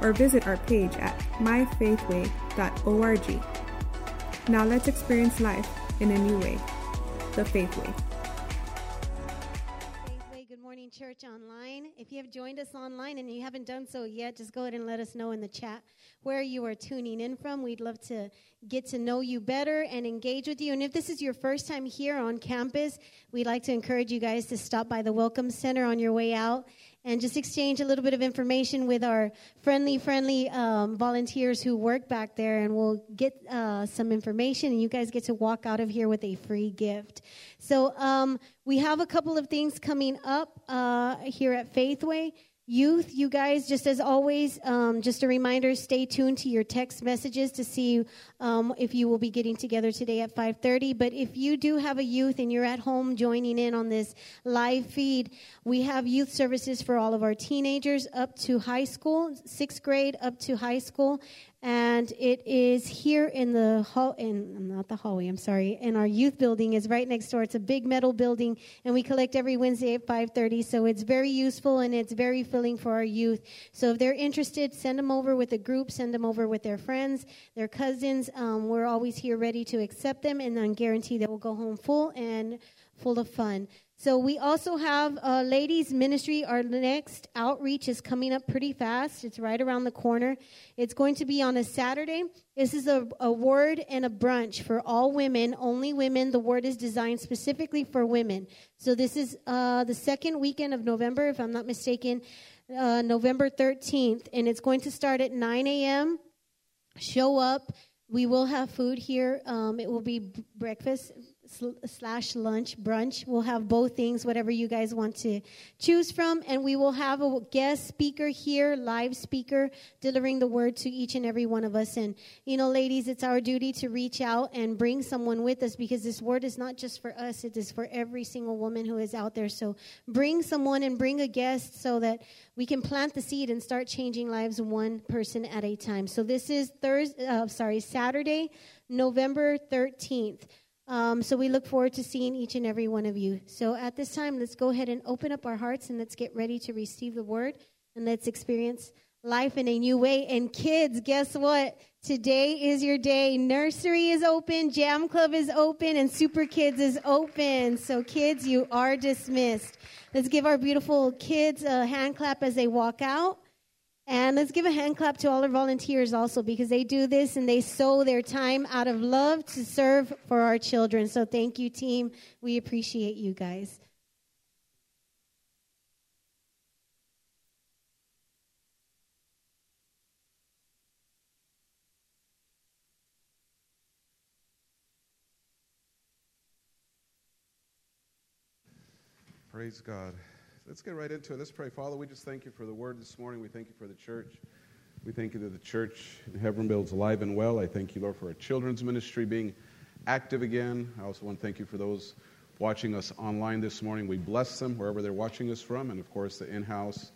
or visit our page at myfaithway.org. Now let's experience life in a new way the Faith Way. Good morning, church online. If you have joined us online and you haven't done so yet, just go ahead and let us know in the chat where you are tuning in from. We'd love to get to know you better and engage with you. And if this is your first time here on campus, we'd like to encourage you guys to stop by the Welcome Center on your way out and just exchange a little bit of information with our friendly, friendly um, volunteers who work back there, and we'll get uh, some information, and you guys get to walk out of here with a free gift. So um, we have a couple of things coming up uh, here at Faithway. Youth, you guys, just as always, um, just a reminder: stay tuned to your text messages to see um, if you will be getting together today at 5:30. But if you do have a youth and you're at home joining in on this live feed, we have youth services for all of our teenagers up to high school, sixth grade up to high school, and it is here in the hall in not the hallway i'm sorry in our youth building is right next door. It's a big metal building and we collect every wednesday at 5.30 so it's very useful and it's very filling for our youth. So if they're interested send them over with a group send them over with their friends their cousins. Um, we're always here ready to accept them and then guarantee they will go home full and full of fun so we also have a ladies ministry. Our next outreach is coming up pretty fast. It's right around the corner. It's going to be on a Saturday. This is a, a word and a brunch for all women, only women. The word is designed specifically for women. So this is uh, the second weekend of November, if I'm not mistaken, uh, November 13th, and it's going to start at 9 a.m. Show up. We will have food here. Um, it will be breakfast slash lunch brunch. We'll have both things whatever you guys want to choose from. And we will have a guest speaker here live speaker delivering the word to each and every one of us. And you know ladies it's our duty to reach out and bring someone with us because this word is not just for us. It is for every single woman who is out there. So bring someone and bring a guest so that we can plant the seed and start changing lives one person at a time. So this is thursday uh, sorry saturday november 13th um, so we look forward to seeing each and every one of you. So at this time, let's go ahead and open up our hearts and let's get ready to receive the word and let's experience life in a new way. And kids, guess what? Today is your day. Nursery is open, Jam Club is open, and Super Kids is open. So, kids, you are dismissed. Let's give our beautiful kids a hand clap as they walk out. And let's give a hand clap to all our volunteers also because they do this and they sow their time out of love to serve for our children. So thank you, team. We appreciate you guys. Praise God. Let's get right into it. Let's pray. Father, we just thank you for the word this morning. We thank you for the church. We thank you that the church in Hebbronville is alive and well. I thank you, Lord, for our children's ministry being active again. I also want to thank you for those watching us online this morning. We bless them wherever they're watching us from, and of course, the in house,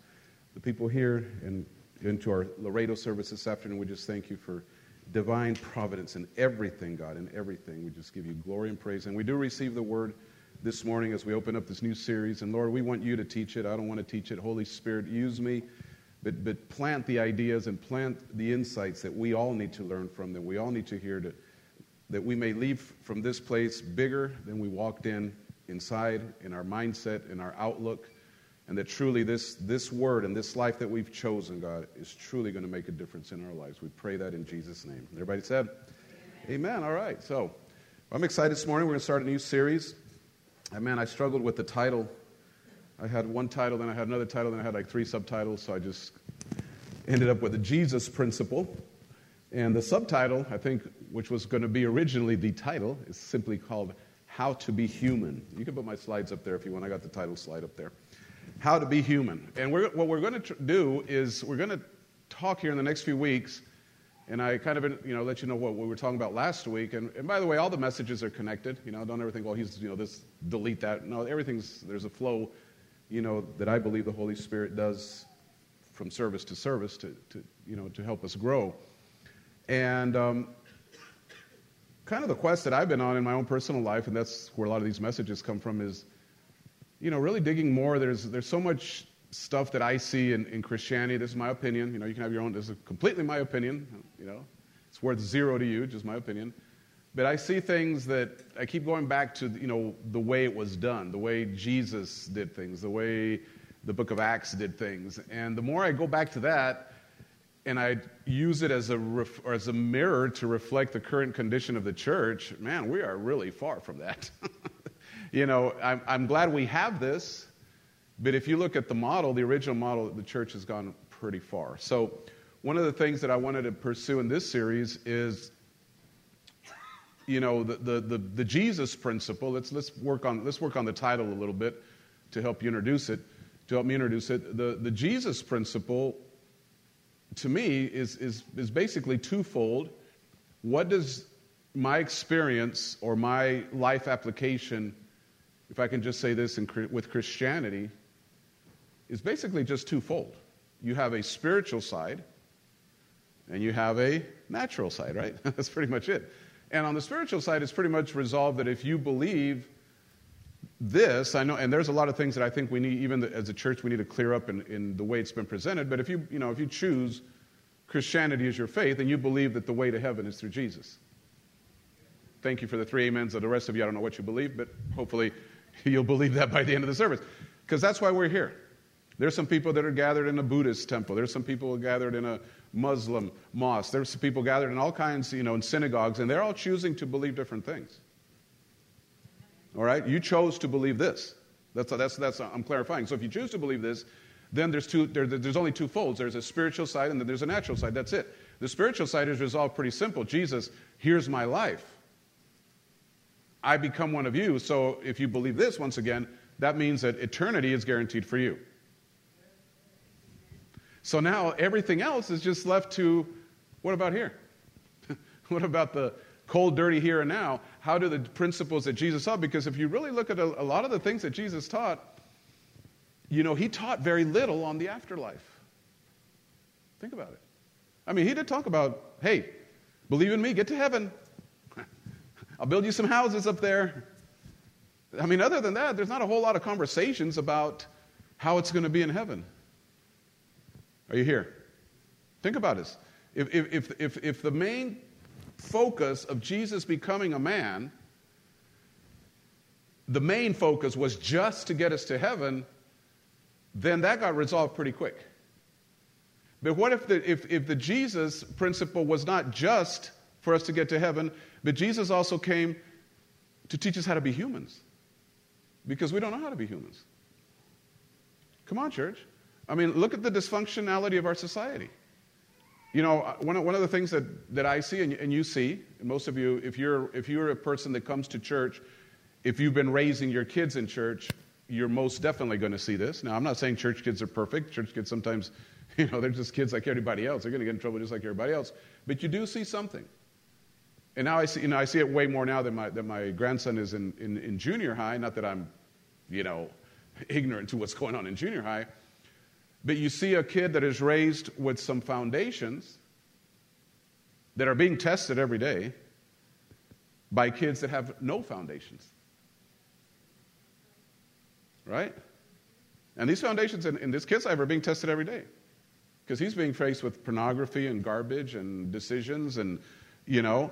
the people here, and into our Laredo service this afternoon. We just thank you for divine providence in everything, God, in everything. We just give you glory and praise. And we do receive the word this morning as we open up this new series. And Lord, we want you to teach it. I don't want to teach it. Holy Spirit, use me, but, but plant the ideas and plant the insights that we all need to learn from, that we all need to hear, to, that we may leave from this place bigger than we walked in, inside, in our mindset, in our outlook. And that truly this, this word and this life that we've chosen, God, is truly going to make a difference in our lives. We pray that in Jesus' name. Everybody said? Amen. Amen. All right. So I'm excited this morning. We're going to start a new series. And man, I struggled with the title. I had one title, then I had another title, then I had like three subtitles, so I just ended up with the Jesus principle. And the subtitle, I think, which was going to be originally the title, is simply called How to Be Human. You can put my slides up there if you want. I got the title slide up there. How to Be Human. And we're, what we're going to tr- do is we're going to talk here in the next few weeks, and I kind of you know let you know what we were talking about last week. And, and by the way, all the messages are connected. You know, don't ever think, well, he's you know this delete that. No, everything's there's a flow. You know that I believe the Holy Spirit does from service to service to, to you know to help us grow. And um, kind of the quest that I've been on in my own personal life, and that's where a lot of these messages come from, is, you know, really digging more. There's, there's so much stuff that I see in, in Christianity. This is my opinion. You know, you can have your own. This is completely my opinion. You know, it's worth zero to you, just my opinion. But I see things that I keep going back to, you know, the way it was done, the way Jesus did things, the way the book of Acts did things. And the more I go back to that, and I use it as a, ref, as a mirror to reflect the current condition of the church, man, we are really far from that. you know, I'm, I'm glad we have this, but if you look at the model, the original model, the church has gone pretty far. So, one of the things that I wanted to pursue in this series is, you know, the, the, the, the Jesus principle. Let's, let's, work on, let's work on the title a little bit to help you introduce it, to help me introduce it. The, the Jesus principle to me is, is, is basically twofold. What does my experience or my life application, if I can just say this in, with Christianity, is basically just twofold. You have a spiritual side and you have a natural side, right? That's pretty much it. And on the spiritual side, it's pretty much resolved that if you believe this, I know, and there's a lot of things that I think we need, even as a church, we need to clear up in, in the way it's been presented. But if you, you know, if you choose Christianity as your faith and you believe that the way to heaven is through Jesus. Thank you for the three amens. The rest of you, I don't know what you believe, but hopefully you'll believe that by the end of the service. Because that's why we're here. There's some people that are gathered in a Buddhist temple. There's some people gathered in a Muslim mosque. There's some people gathered in all kinds, you know, in synagogues, and they're all choosing to believe different things. All right? You chose to believe this. That's, that's, that's, I'm clarifying. So if you choose to believe this, then there's, two, there, there's only two folds. There's a spiritual side and then there's a natural side. That's it. The spiritual side is resolved pretty simple. Jesus, here's my life. I become one of you. So if you believe this, once again, that means that eternity is guaranteed for you. So now everything else is just left to what about here? what about the cold, dirty here and now? How do the principles that Jesus taught? Because if you really look at a, a lot of the things that Jesus taught, you know, he taught very little on the afterlife. Think about it. I mean, he did talk about, hey, believe in me, get to heaven. I'll build you some houses up there. I mean, other than that, there's not a whole lot of conversations about how it's going to be in heaven. Are you here? Think about this. If, if, if, if, the main focus of Jesus becoming a man, the main focus was just to get us to heaven, then that got resolved pretty quick. But what if the, if, if the Jesus principle was not just for us to get to heaven, but Jesus also came to teach us how to be humans? Because we don't know how to be humans. Come on, church. I mean, look at the dysfunctionality of our society. You know, uh, one of, one of the things that, that I see and, and you see, and most of you, if you're, if you're a person that comes to church, if you've been raising your kids in church, you're most definitely going to see this. Now, I'm not saying church kids are perfect. Church kids sometimes, you know, they're just kids like everybody else. They're going to get in trouble just like everybody else. But you do see something. And now I see, you know, I see it way more now that my, that my grandson is in, in, in junior high. Not that I'm, you know, ignorant to what's going on in junior high. But you see a kid that is raised with some foundations that are being tested every day by kids that have no foundations right? And these foundations in, in this kid's life are being tested every day because he's being faced with pornography and garbage and decisions and, you know,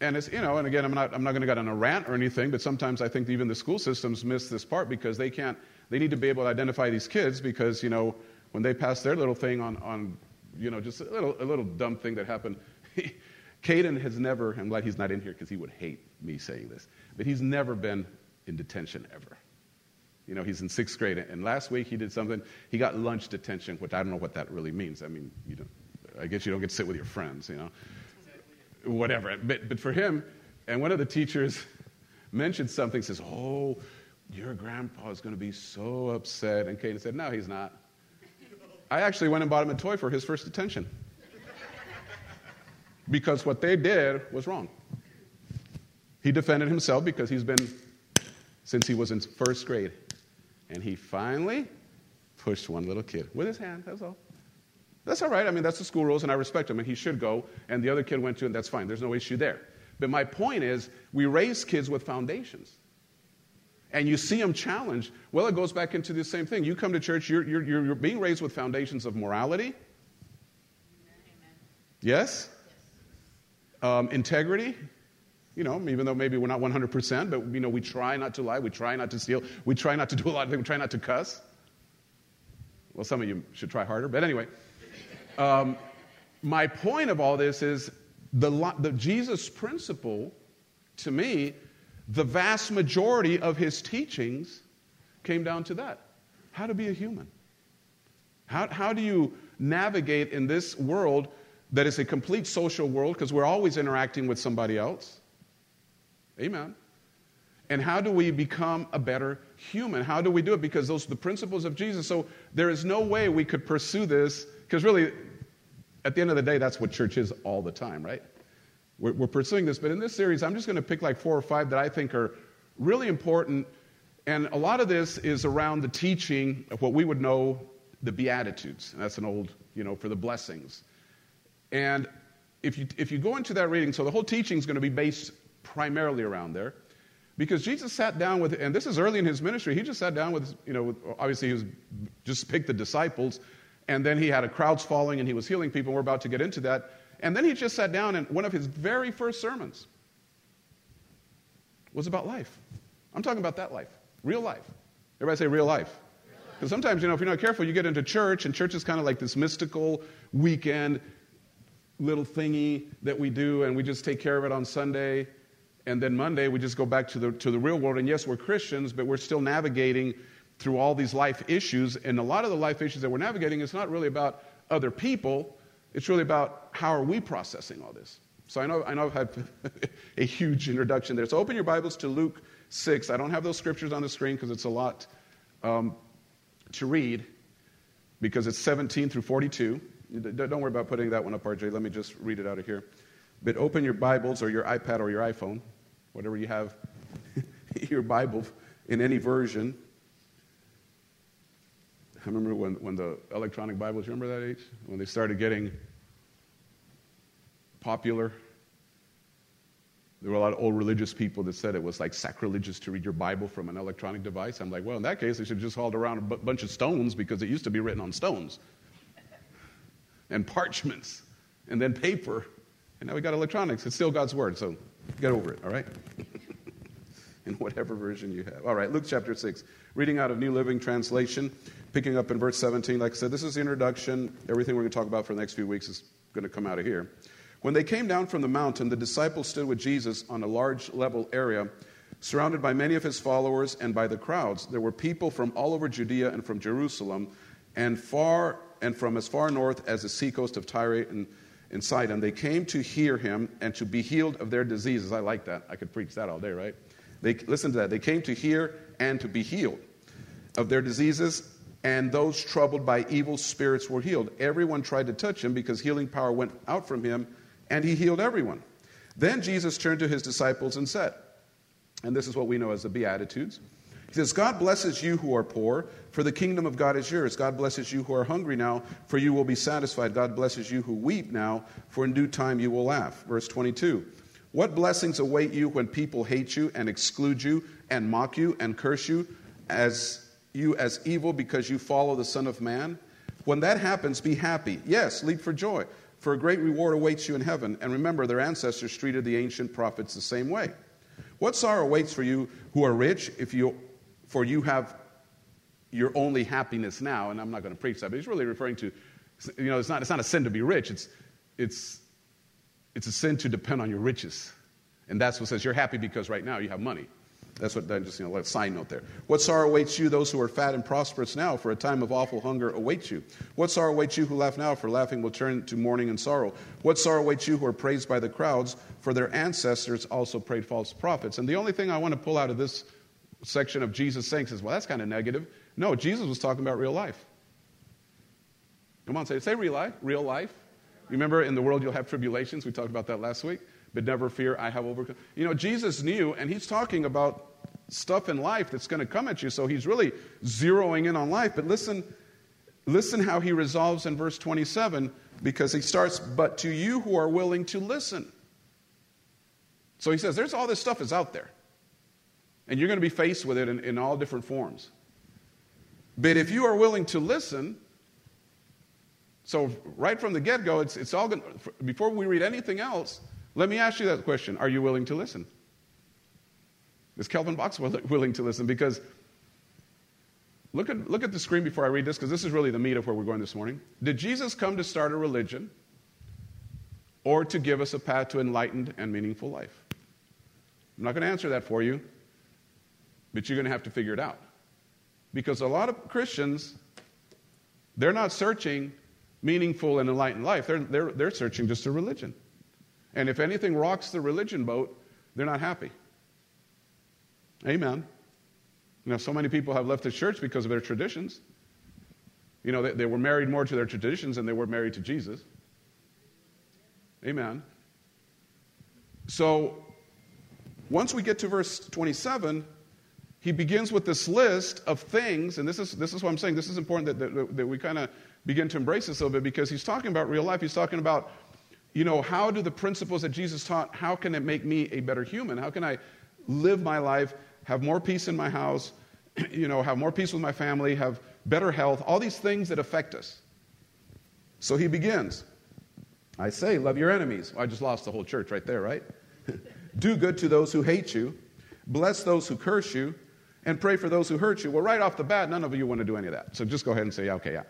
and it's, you know, and again, I'm not, I'm not going to get on a rant or anything, but sometimes I think even the school systems miss this part because they can't, they need to be able to identify these kids because, you know, when they pass their little thing on, on you know, just a little, a little dumb thing that happened. Caden has never, I'm glad he's not in here because he would hate me saying this, but he's never been in detention ever. You know, he's in sixth grade, and last week he did something. He got lunch detention, which I don't know what that really means. I mean, you don't, I guess you don't get to sit with your friends, you know, whatever. But, but for him, and one of the teachers mentioned something, says, "Oh, your grandpa is going to be so upset." And Caden said, "No, he's not." I actually went and bought him a toy for his first detention. because what they did was wrong. He defended himself because he's been since he was in first grade. And he finally pushed one little kid with his hand, that's all. That's all right. I mean, that's the school rules, and I respect him, and he should go. And the other kid went to, and that's fine. There's no issue there. But my point is, we raise kids with foundations. And you see them challenged. Well, it goes back into the same thing. You come to church, you're, you're, you're being raised with foundations of morality. Amen. Yes? Um, integrity. You know, even though maybe we're not 100%, but, you know, we try not to lie. We try not to steal. We try not to do a lot of things. We try not to cuss. Well, some of you should try harder. But anyway, um, my point of all this is the, the Jesus principle, to me, the vast majority of his teachings came down to that how to be a human. How, how do you navigate in this world that is a complete social world because we're always interacting with somebody else? Amen. And how do we become a better human? How do we do it? Because those are the principles of Jesus. So there is no way we could pursue this, because really, at the end of the day, that's what church is all the time, right? We're, we're pursuing this. But in this series, I'm just going to pick like four or five that I think are really important. And a lot of this is around the teaching of what we would know the Beatitudes. And that's an old, you know, for the blessings. And if you, if you go into that reading, so the whole teaching is going to be based primarily around there. Because Jesus sat down with, and this is early in his ministry, he just sat down with, you know, obviously he was just picked the disciples, and then he had a crowds following and he was healing people. We're about to get into that. And then he just sat down, and one of his very first sermons was about life. I'm talking about that life, real life. Everybody say real life. Because sometimes, you know, if you're not careful, you get into church, and church is kind of like this mystical weekend little thingy that we do, and we just take care of it on Sunday. And then Monday, we just go back to the, to the real world. And yes, we're Christians, but we're still navigating through all these life issues. And a lot of the life issues that we're navigating is not really about other people, it's really about how are we processing all this. So I know, I know I've had a huge introduction there. So open your Bibles to Luke 6. I don't have those scriptures on the screen because it's a lot um, to read because it's 17 through 42. Don't worry about putting that one up, RJ. Let me just read it out of here. But open your Bibles or your iPad or your iPhone whatever you have your Bible in any version. I remember when, when the electronic Bibles, remember that age? When they started getting popular. There were a lot of old religious people that said it was like sacrilegious to read your Bible from an electronic device. I'm like, well, in that case, they should just hauled around a b- bunch of stones because it used to be written on stones and parchments and then paper. And now we got electronics. It's still God's Word, so Get over it, all right? in whatever version you have. All right, Luke chapter 6. Reading out of New Living Translation, picking up in verse 17. Like I said, this is the introduction. Everything we're going to talk about for the next few weeks is going to come out of here. When they came down from the mountain, the disciples stood with Jesus on a large level area, surrounded by many of his followers and by the crowds. There were people from all over Judea and from Jerusalem, and far and from as far north as the seacoast of Tyre and in Sidon. They came to hear him and to be healed of their diseases. I like that. I could preach that all day, right? They, listen to that. They came to hear and to be healed of their diseases, and those troubled by evil spirits were healed. Everyone tried to touch him because healing power went out from him, and he healed everyone. Then Jesus turned to his disciples and said, and this is what we know as the Beatitudes. He says, God blesses you who are poor, for the kingdom of God is yours. God blesses you who are hungry now, for you will be satisfied. God blesses you who weep now, for in due time you will laugh. Verse 22. What blessings await you when people hate you and exclude you and mock you and curse you as you as evil because you follow the Son of Man? When that happens, be happy. Yes, leap for joy, for a great reward awaits you in heaven. And remember, their ancestors treated the ancient prophets the same way. What sorrow awaits for you who are rich if you for you have your only happiness now. And I'm not going to preach that, but he's really referring to, you know, it's not, it's not a sin to be rich, it's, it's, it's a sin to depend on your riches. And that's what says you're happy because right now you have money. That's what, I'm just, you know, let side note there. What sorrow awaits you, those who are fat and prosperous now, for a time of awful hunger awaits you? What sorrow awaits you who laugh now, for laughing will turn to mourning and sorrow? What sorrow awaits you who are praised by the crowds, for their ancestors also prayed false prophets? And the only thing I want to pull out of this section of Jesus saying says, well, that's kind of negative. No, Jesus was talking about real life. Come on, say, say real life. Real life. Remember, in the world you'll have tribulations. We talked about that last week. But never fear, I have overcome. You know, Jesus knew, and he's talking about stuff in life that's going to come at you. So he's really zeroing in on life. But listen, listen how he resolves in verse 27 because he starts, but to you who are willing to listen. So he says, there's all this stuff is out there. And you're going to be faced with it in, in all different forms. But if you are willing to listen, so right from the get go, it's, it's all going before we read anything else, let me ask you that question Are you willing to listen? Is Kelvin Box willing to listen? Because look at, look at the screen before I read this, because this is really the meat of where we're going this morning. Did Jesus come to start a religion or to give us a path to enlightened and meaningful life? I'm not going to answer that for you, but you're going to have to figure it out. Because a lot of Christians, they're not searching meaningful and enlightened life, they're, they're, they're searching just a religion. And if anything rocks the religion boat, they're not happy. Amen. You know, so many people have left the church because of their traditions. You know, they, they were married more to their traditions than they were married to Jesus. Amen. So, once we get to verse 27, he begins with this list of things, and this is, this is what I'm saying. This is important that, that, that we kind of begin to embrace this a little bit because he's talking about real life. He's talking about, you know, how do the principles that Jesus taught, how can it make me a better human? How can I live my life, have more peace in my house, you know, have more peace with my family, have better health, all these things that affect us. So he begins. I say, love your enemies. Well, I just lost the whole church right there, right? Do good to those who hate you, bless those who curse you, and pray for those who hurt you. Well, right off the bat, none of you want to do any of that. So just go ahead and say, yeah, okay, yeah.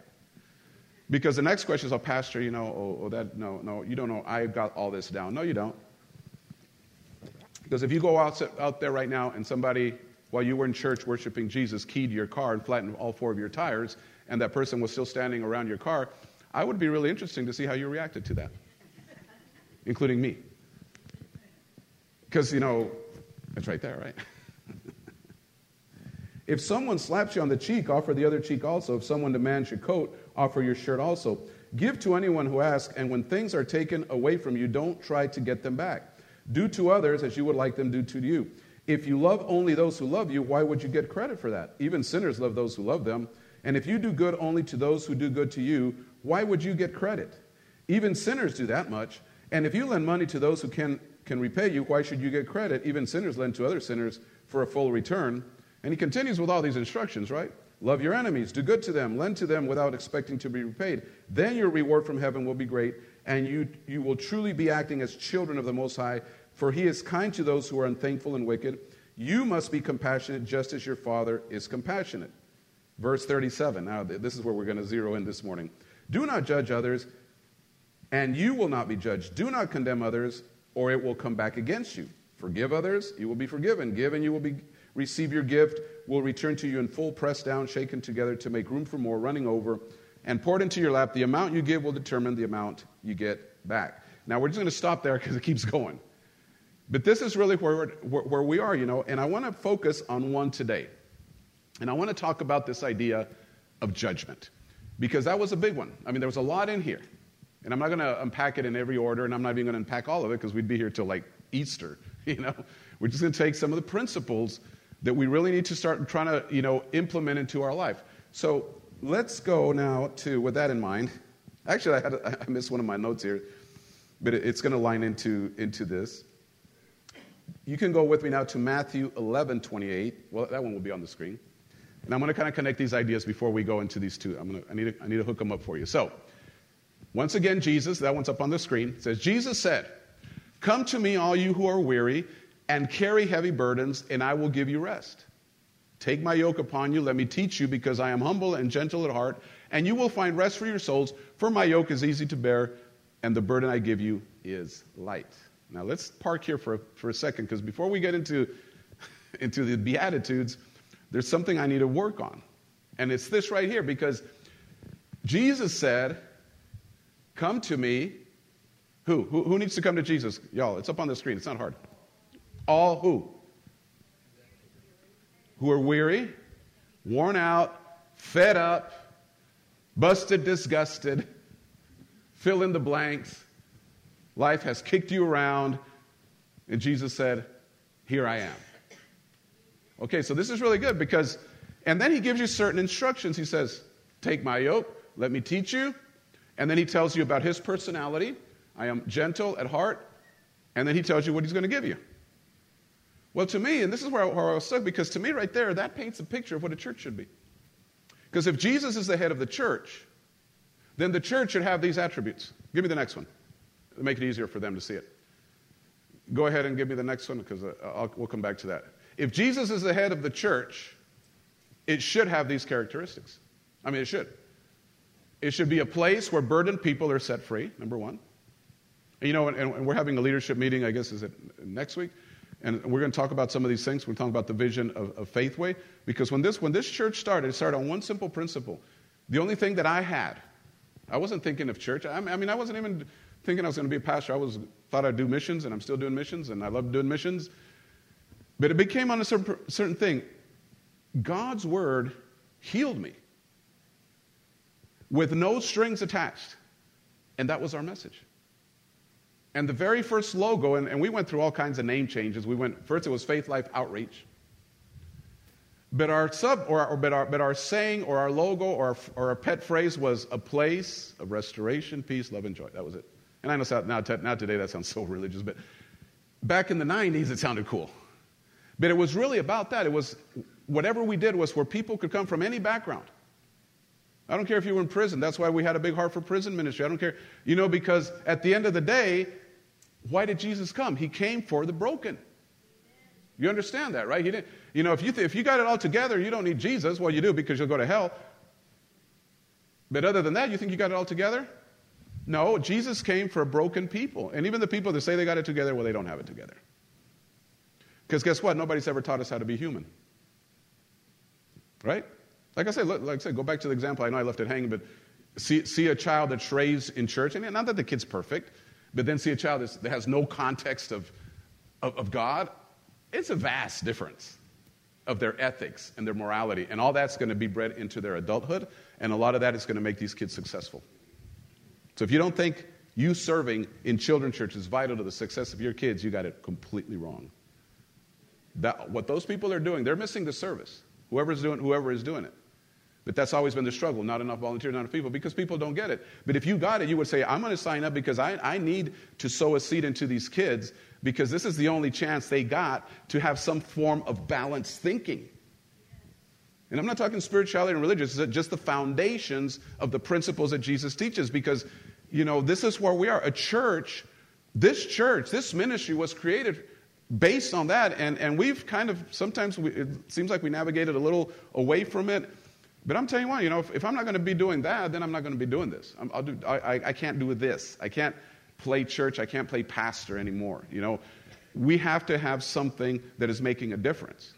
Because the next question is, oh, Pastor, you know, oh, oh, that, no, no, you don't know. I've got all this down. No, you don't. Because if you go out, out there right now and somebody, while you were in church worshiping Jesus, keyed your car and flattened all four of your tires, and that person was still standing around your car, I would be really interesting to see how you reacted to that, including me. Because, you know, it's right there, right? If someone slaps you on the cheek, offer the other cheek also. If someone demands your coat, offer your shirt also. Give to anyone who asks, and when things are taken away from you, don't try to get them back. Do to others as you would like them do to you. If you love only those who love you, why would you get credit for that? Even sinners love those who love them. And if you do good only to those who do good to you, why would you get credit? Even sinners do that much. And if you lend money to those who can, can repay you, why should you get credit? Even sinners lend to other sinners for a full return. And he continues with all these instructions, right? Love your enemies, do good to them, lend to them without expecting to be repaid. Then your reward from heaven will be great, and you, you will truly be acting as children of the Most High, for he is kind to those who are unthankful and wicked. You must be compassionate just as your Father is compassionate. Verse 37. Now, this is where we're going to zero in this morning. Do not judge others, and you will not be judged. Do not condemn others, or it will come back against you. Forgive others, you will be forgiven. Give, and you will be receive your gift, will return to you in full, pressed down, shaken together to make room for more, running over, and poured into your lap. The amount you give will determine the amount you get back. Now, we're just going to stop there because it keeps going. But this is really where, where we are, you know, and I want to focus on one today. And I want to talk about this idea of judgment because that was a big one. I mean, there was a lot in here. And I'm not going to unpack it in every order, and I'm not even going to unpack all of it because we'd be here till like Easter, you know. We're just going to take some of the principles that we really need to start trying to, you know, implement into our life. So let's go now to, with that in mind, actually, I, had a, I missed one of my notes here, but it's going to line into, into this. You can go with me now to Matthew 11, 28. Well, that one will be on the screen. And I'm going to kind of connect these ideas before we go into these two. I'm going to, I, need to, I need to hook them up for you. So, once again, Jesus, that one's up on the screen, says, Jesus said, Come to me, all you who are weary and carry heavy burdens, and I will give you rest. Take my yoke upon you, let me teach you, because I am humble and gentle at heart, and you will find rest for your souls, for my yoke is easy to bear, and the burden I give you is light. Now let's park here for, for a second, because before we get into, into the Beatitudes, there's something I need to work on. And it's this right here, because Jesus said, Come to me. Who? Who, who needs to come to Jesus? Y'all, it's up on the screen. It's not hard. All who? Who are weary, worn out, fed up, busted, disgusted, fill in the blanks. Life has kicked you around, and Jesus said, Here I am. Okay, so this is really good because, and then he gives you certain instructions. He says, Take my yoke, let me teach you. And then he tells you about his personality. I am gentle at heart. And then he tells you what he's going to give you. Well, to me, and this is where I, where I was stuck, because to me, right there, that paints a picture of what a church should be. Because if Jesus is the head of the church, then the church should have these attributes. Give me the next one. Make it easier for them to see it. Go ahead and give me the next one because uh, we'll come back to that. If Jesus is the head of the church, it should have these characteristics. I mean, it should. It should be a place where burdened people are set free, number one. And, you know, and, and we're having a leadership meeting, I guess, is it next week? And we're going to talk about some of these things. We're talking about the vision of, of Faithway. Because when this, when this church started, it started on one simple principle. The only thing that I had, I wasn't thinking of church. I mean, I wasn't even thinking I was going to be a pastor. I was, thought I'd do missions, and I'm still doing missions, and I love doing missions. But it became on a certain, certain thing. God's word healed me with no strings attached. And that was our message. And the very first logo, and, and we went through all kinds of name changes. We went, first it was Faith Life Outreach. But our sub, or, or but, our, but our saying, or our logo, or, or our pet phrase was a place of restoration, peace, love, and joy. That was it. And I know now, now today that sounds so religious, but back in the 90s it sounded cool. But it was really about that. It was whatever we did was where people could come from any background. I don't care if you were in prison. That's why we had a big heart for prison ministry. I don't care. You know, because at the end of the day, why did Jesus come? He came for the broken. You understand that, right? He didn't, you know, if you, th- if you got it all together, you don't need Jesus. Well, you do because you'll go to hell. But other than that, you think you got it all together? No, Jesus came for broken people. And even the people that say they got it together, well, they don't have it together. Because guess what? Nobody's ever taught us how to be human. Right? Like I said, like I said, go back to the example. I know I left it hanging, but see, see a child that strays in church, and not that the kid's perfect, but then see a child that has no context of, of, of God. It's a vast difference of their ethics and their morality, and all that's going to be bred into their adulthood, and a lot of that is going to make these kids successful. So if you don't think you serving in children's church is vital to the success of your kids, you got it completely wrong. That, what those people are doing, they're missing the service. Whoever's doing, whoever is doing it. But that's always been the struggle. Not enough volunteers, not enough people, because people don't get it. But if you got it, you would say, I'm going to sign up because I, I need to sow a seed into these kids because this is the only chance they got to have some form of balanced thinking. And I'm not talking spirituality and religious, just the foundations of the principles that Jesus teaches because, you know, this is where we are. A church, this church, this ministry was created based on that. And, and we've kind of, sometimes we, it seems like we navigated a little away from it. But I'm telling you what, you know, if, if I'm not going to be doing that, then I'm not going to be doing this. i will do, I, I can't do this. I can't play church. I can't play pastor anymore. You know, we have to have something that is making a difference.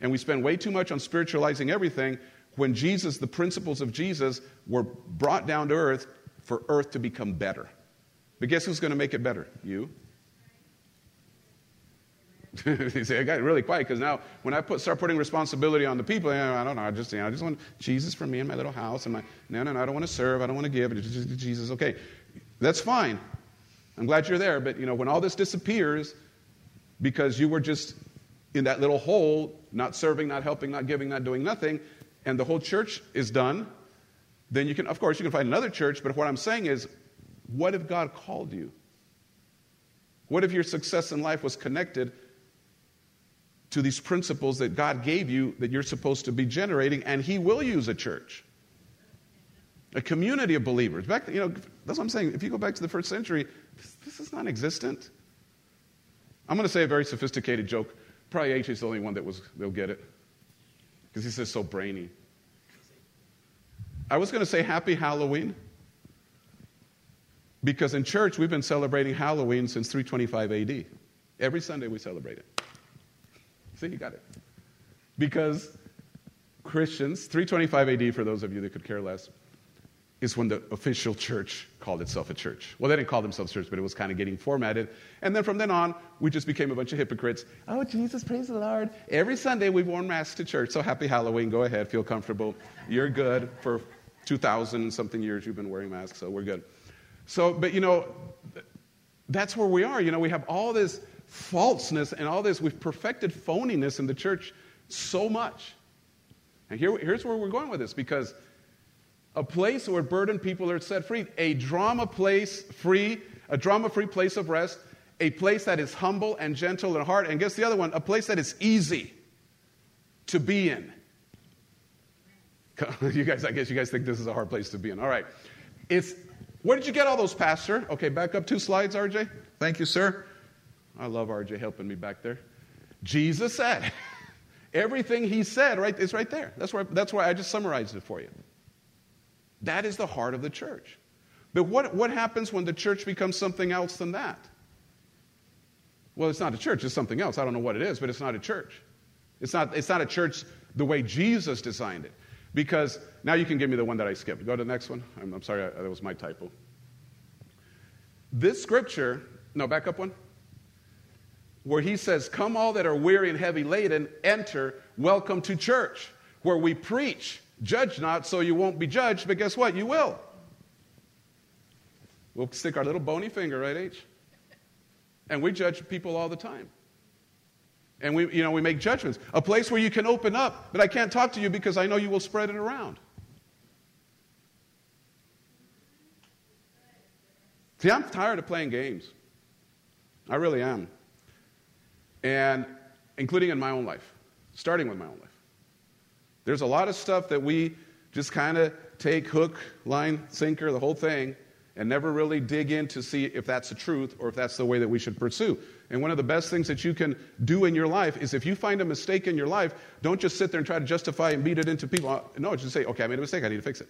And we spend way too much on spiritualizing everything when Jesus, the principles of Jesus, were brought down to earth for earth to become better. But guess who's going to make it better? You. you say, I got really quiet because now when I put, start putting responsibility on the people, I don't know, I just, you know, I just want Jesus for me and my little house. And my, no, no, no, I don't want to serve. I don't want to give. Jesus, okay. That's fine. I'm glad you're there. But, you know, when all this disappears because you were just in that little hole, not serving, not helping, not giving, not doing nothing, and the whole church is done, then you can, of course, you can find another church. But what I'm saying is, what if God called you? What if your success in life was connected to these principles that God gave you that you're supposed to be generating, and He will use a church, a community of believers. Back, you know, that's what I'm saying. If you go back to the first century, this, this is non-existent. I'm going to say a very sophisticated joke. Probably H is the only one that was they'll get it because he says so brainy. I was going to say Happy Halloween because in church we've been celebrating Halloween since 325 AD. Every Sunday we celebrate it. See, you got it. Because Christians, 325 AD, for those of you that could care less, is when the official church called itself a church. Well, they didn't call themselves church, but it was kind of getting formatted. And then from then on, we just became a bunch of hypocrites. Oh, Jesus, praise the Lord. Every Sunday we've worn masks to church, so happy Halloween. Go ahead, feel comfortable. You're good. For 2,000 something years you've been wearing masks, so we're good. So, but you know, that's where we are. You know, we have all this falseness and all this, we've perfected phoniness in the church so much. And here, here's where we're going with this because a place where burdened people are set free, a drama place free, a drama free place of rest, a place that is humble and gentle in heart, and guess the other one, a place that is easy to be in. You guys, I guess you guys think this is a hard place to be in. All right. It's where did you get all those, Pastor? Okay, back up two slides, RJ. Thank you, sir. I love RJ helping me back there. Jesus said, everything he said right is right there. That's why, that's why I just summarized it for you. That is the heart of the church. But what, what happens when the church becomes something else than that? Well, it's not a church, it's something else. I don't know what it is, but it's not a church. It's not, it's not a church the way Jesus designed it. Because now you can give me the one that I skipped. Go to the next one. I'm, I'm sorry, I, that was my typo. This scripture, no, back up one, where he says, Come all that are weary and heavy laden, enter, welcome to church, where we preach. Judge not, so you won't be judged, but guess what? You will. We'll stick our little bony finger, right, H? And we judge people all the time. And we, you know, we make judgments. A place where you can open up, but I can't talk to you because I know you will spread it around. See, I'm tired of playing games. I really am. And including in my own life, starting with my own life. There's a lot of stuff that we just kind of take hook, line, sinker, the whole thing, and never really dig in to see if that's the truth or if that's the way that we should pursue. And one of the best things that you can do in your life is if you find a mistake in your life, don't just sit there and try to justify and beat it into people. No, just say, okay, I made a mistake, I need to fix it.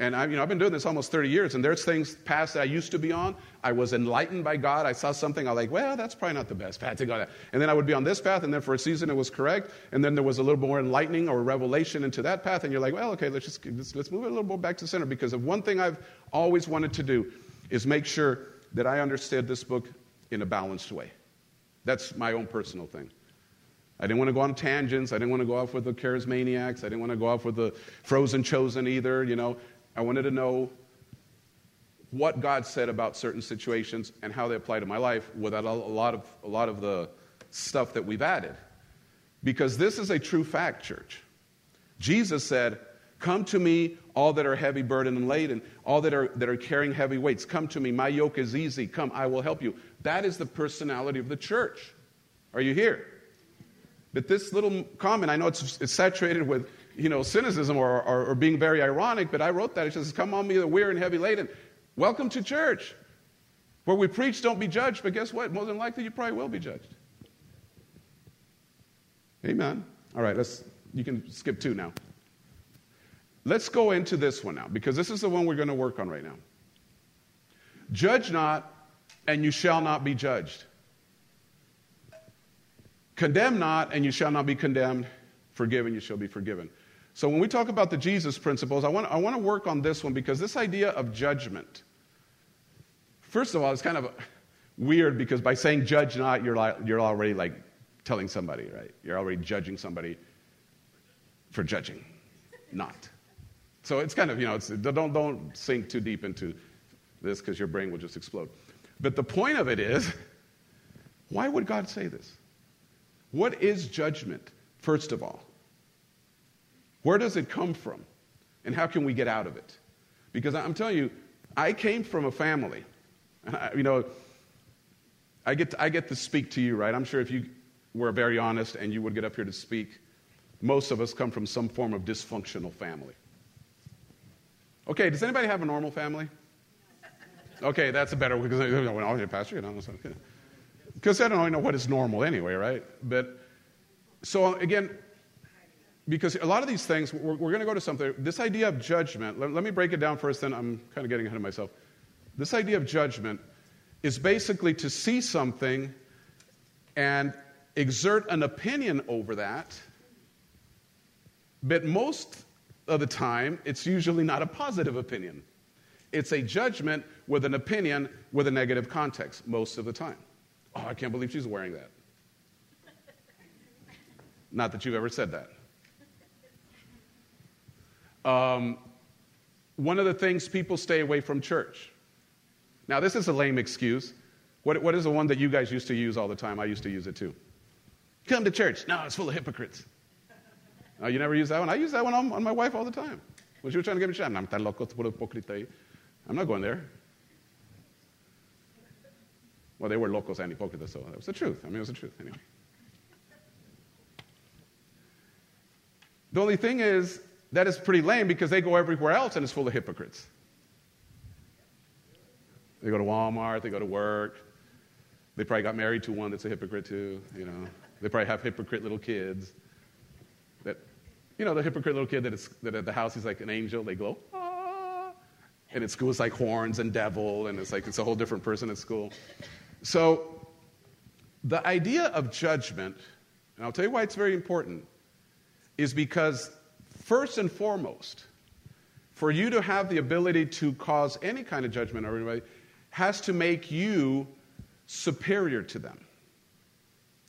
And I've, you know, I've been doing this almost 30 years, and there's things past that I used to be on. I was enlightened by God. I saw something, I was like, well, that's probably not the best path to go down. And then I would be on this path, and then for a season it was correct. And then there was a little more enlightening or revelation into that path, and you're like, well, okay, let's just let's, let's move it a little more back to center. Because of one thing I've always wanted to do is make sure that I understood this book in a balanced way. That's my own personal thing. I didn't want to go on tangents. I didn't want to go off with the charismaniacs. I didn't want to go off with the frozen chosen either. You know, I wanted to know what God said about certain situations and how they apply to my life without a lot of, a lot of the stuff that we've added. Because this is a true fact, church. Jesus said, Come to me, all that are heavy burdened and laden, all that are, that are carrying heavy weights. Come to me. My yoke is easy. Come, I will help you. That is the personality of the church. Are you here? But this little comment, I know it's, it's saturated with you know, cynicism or, or, or, being very ironic, but I wrote that. It says, Come on me, the weary and heavy laden. Welcome to church, where we preach, don't be judged, but guess what? More than likely, you probably will be judged. Amen. All right, let's, you can skip two now. Let's go into this one now, because this is the one we're going to work on right now. Judge not, and you shall not be judged. Condemn not, and you shall not be condemned. Forgive, and you shall be forgiven. So when we talk about the Jesus principles, I want, I want to work on this one because this idea of judgment, first of all, it's kind of weird because by saying judge not, you're, like, you're already like telling somebody, right? You're already judging somebody for judging not. So it's kind of, you know, don't, don't sink too deep into this because your brain will just explode. But the point of it is, why would God say this? What is judgment, first of all? Where does it come from? And how can we get out of it? Because I'm telling you, I came from a family. I, you know, I get, to, I get to speak to you, right? I'm sure if you were very honest and you would get up here to speak, most of us come from some form of dysfunctional family. Okay, does anybody have a normal family? Okay, that's a better one because I pastor, you know, because I don't know what is normal anyway, right? But so again, because a lot of these things, we're, we're going to go to something. This idea of judgment, let, let me break it down first, then I'm kind of getting ahead of myself. This idea of judgment is basically to see something and exert an opinion over that, but most of the time, it's usually not a positive opinion. It's a judgment with an opinion with a negative context, most of the time. Oh, I can't believe she's wearing that. Not that you've ever said that. Um, one of the things people stay away from church. Now, this is a lame excuse. What, what is the one that you guys used to use all the time? I used to use it too. Come to church. No, it's full of hypocrites. You never use that one? I use that one on, on my wife all the time. When she was trying to get me shot, I'm tan loco, hipócrita. I'm not going there. Well, they were locos and hipócritas, so that was the truth. I mean, it was the truth anyway. The only thing is, that is pretty lame because they go everywhere else and it's full of hypocrites. They go to Walmart, they go to work. They probably got married to one that's a hypocrite too, you know. They probably have hypocrite little kids. That, you know, the hypocrite little kid that, is, that at the house he's like an angel, they glow. Ah. And at school it's like horns and devil, and it's like it's a whole different person at school. So the idea of judgment, and I'll tell you why it's very important, is because first and foremost, for you to have the ability to cause any kind of judgment over anybody, has to make you superior to them.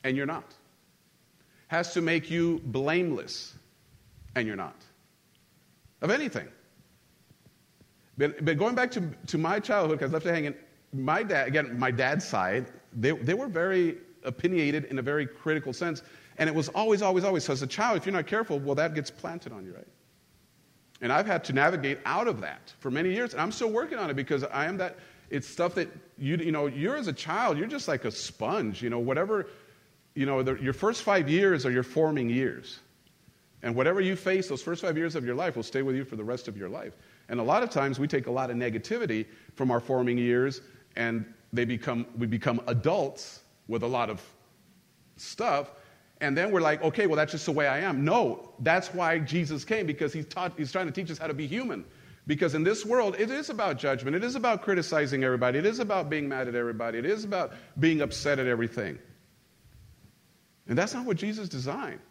And you're not. Has to make you blameless. And you're not. Of anything. But, but going back to, to my childhood, because I left it hanging, my dad, again, my dad's side, they, they were very opinionated in a very critical sense. And it was always, always, always. So as a child, if you're not careful, well, that gets planted on you, right? And I've had to navigate out of that for many years. And I'm still working on it because I am that it's stuff that you, you know, you're as a child, you're just like a sponge. You know, whatever, you know, the, your first five years are your forming years. And whatever you face, those first five years of your life will stay with you for the rest of your life. And a lot of times we take a lot of negativity from our forming years and they become, we become adults with a lot of stuff. And then we're like, okay, well, that's just the way I am. No, that's why Jesus came because he's, taught, he's trying to teach us how to be human. Because in this world, it is about judgment. It is about criticizing everybody. It is about being mad at everybody. It is about being upset at everything. And that's not what Jesus designed.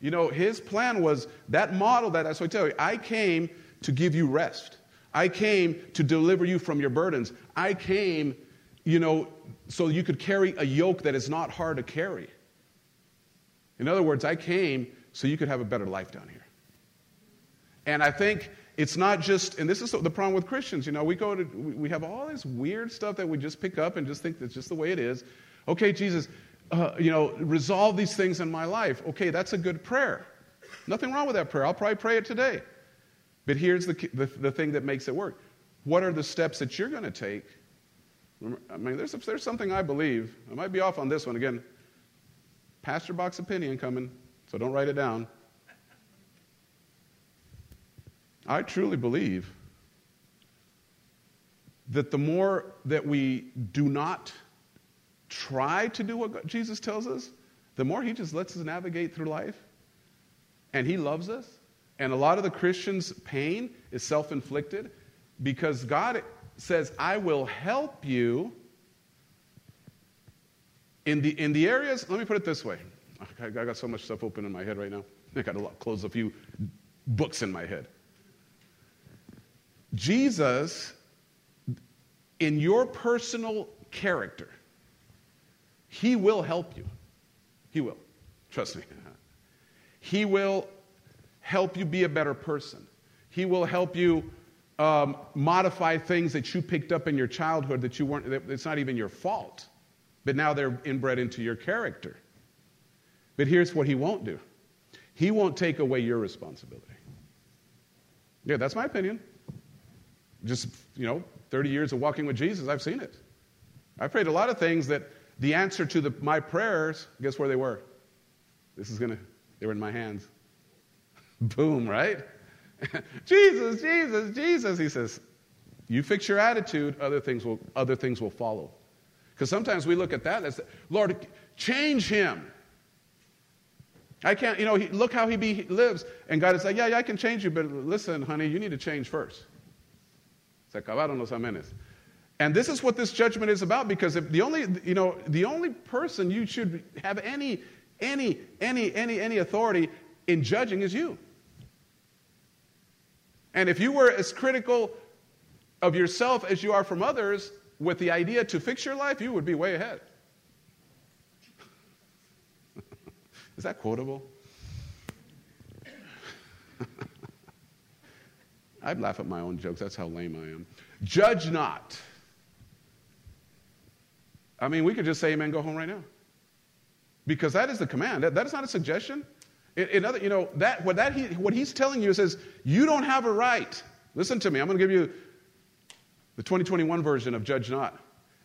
You know, his plan was that model that, that's what I tell you, I came to give you rest. I came to deliver you from your burdens. I came, you know, so you could carry a yoke that is not hard to carry. In other words, I came so you could have a better life down here. And I think it's not just, and this is the problem with Christians, you know, we go to, we have all this weird stuff that we just pick up and just think that's just the way it is. Okay, Jesus, uh, you know, resolve these things in my life. Okay, that's a good prayer. Nothing wrong with that prayer. I'll probably pray it today. But here's the, the, the thing that makes it work. What are the steps that you're going to take? I mean, there's, there's something I believe. I might be off on this one. Again, Pastor Box opinion coming, so don't write it down. I truly believe that the more that we do not try to do what Jesus tells us, the more He just lets us navigate through life. And He loves us. And a lot of the Christians' pain is self inflicted because God says, I will help you in the, in the areas. Let me put it this way I got so much stuff open in my head right now. I got to close a few books in my head. Jesus, in your personal character, He will help you. He will. Trust me. He will help you be a better person. He will help you um, modify things that you picked up in your childhood that you weren't, that it's not even your fault, but now they're inbred into your character. But here's what He won't do He won't take away your responsibility. Yeah, that's my opinion. Just, you know, 30 years of walking with Jesus, I've seen it. I prayed a lot of things that the answer to the, my prayers, guess where they were? This is going to, they were in my hands. Boom, right? Jesus, Jesus, Jesus. He says, you fix your attitude, other things will, other things will follow. Because sometimes we look at that as, Lord, change him. I can't, you know, he, look how he, be, he lives. And God is like, yeah, yeah, I can change you, but listen, honey, you need to change first. Se acabaron los amenes. And this is what this judgment is about because if the only, you know, the only person you should have any, any, any, any, any authority in judging is you. And if you were as critical of yourself as you are from others with the idea to fix your life, you would be way ahead. is that quotable? I'd laugh at my own jokes. That's how lame I am. Judge not. I mean, we could just say amen, go home right now. Because that is the command. that, that is not a suggestion. In, in, other, you know, that, what, that he, what he's telling you says, you don't have a right. Listen to me. I'm going to give you the 2021 version of Judge Not.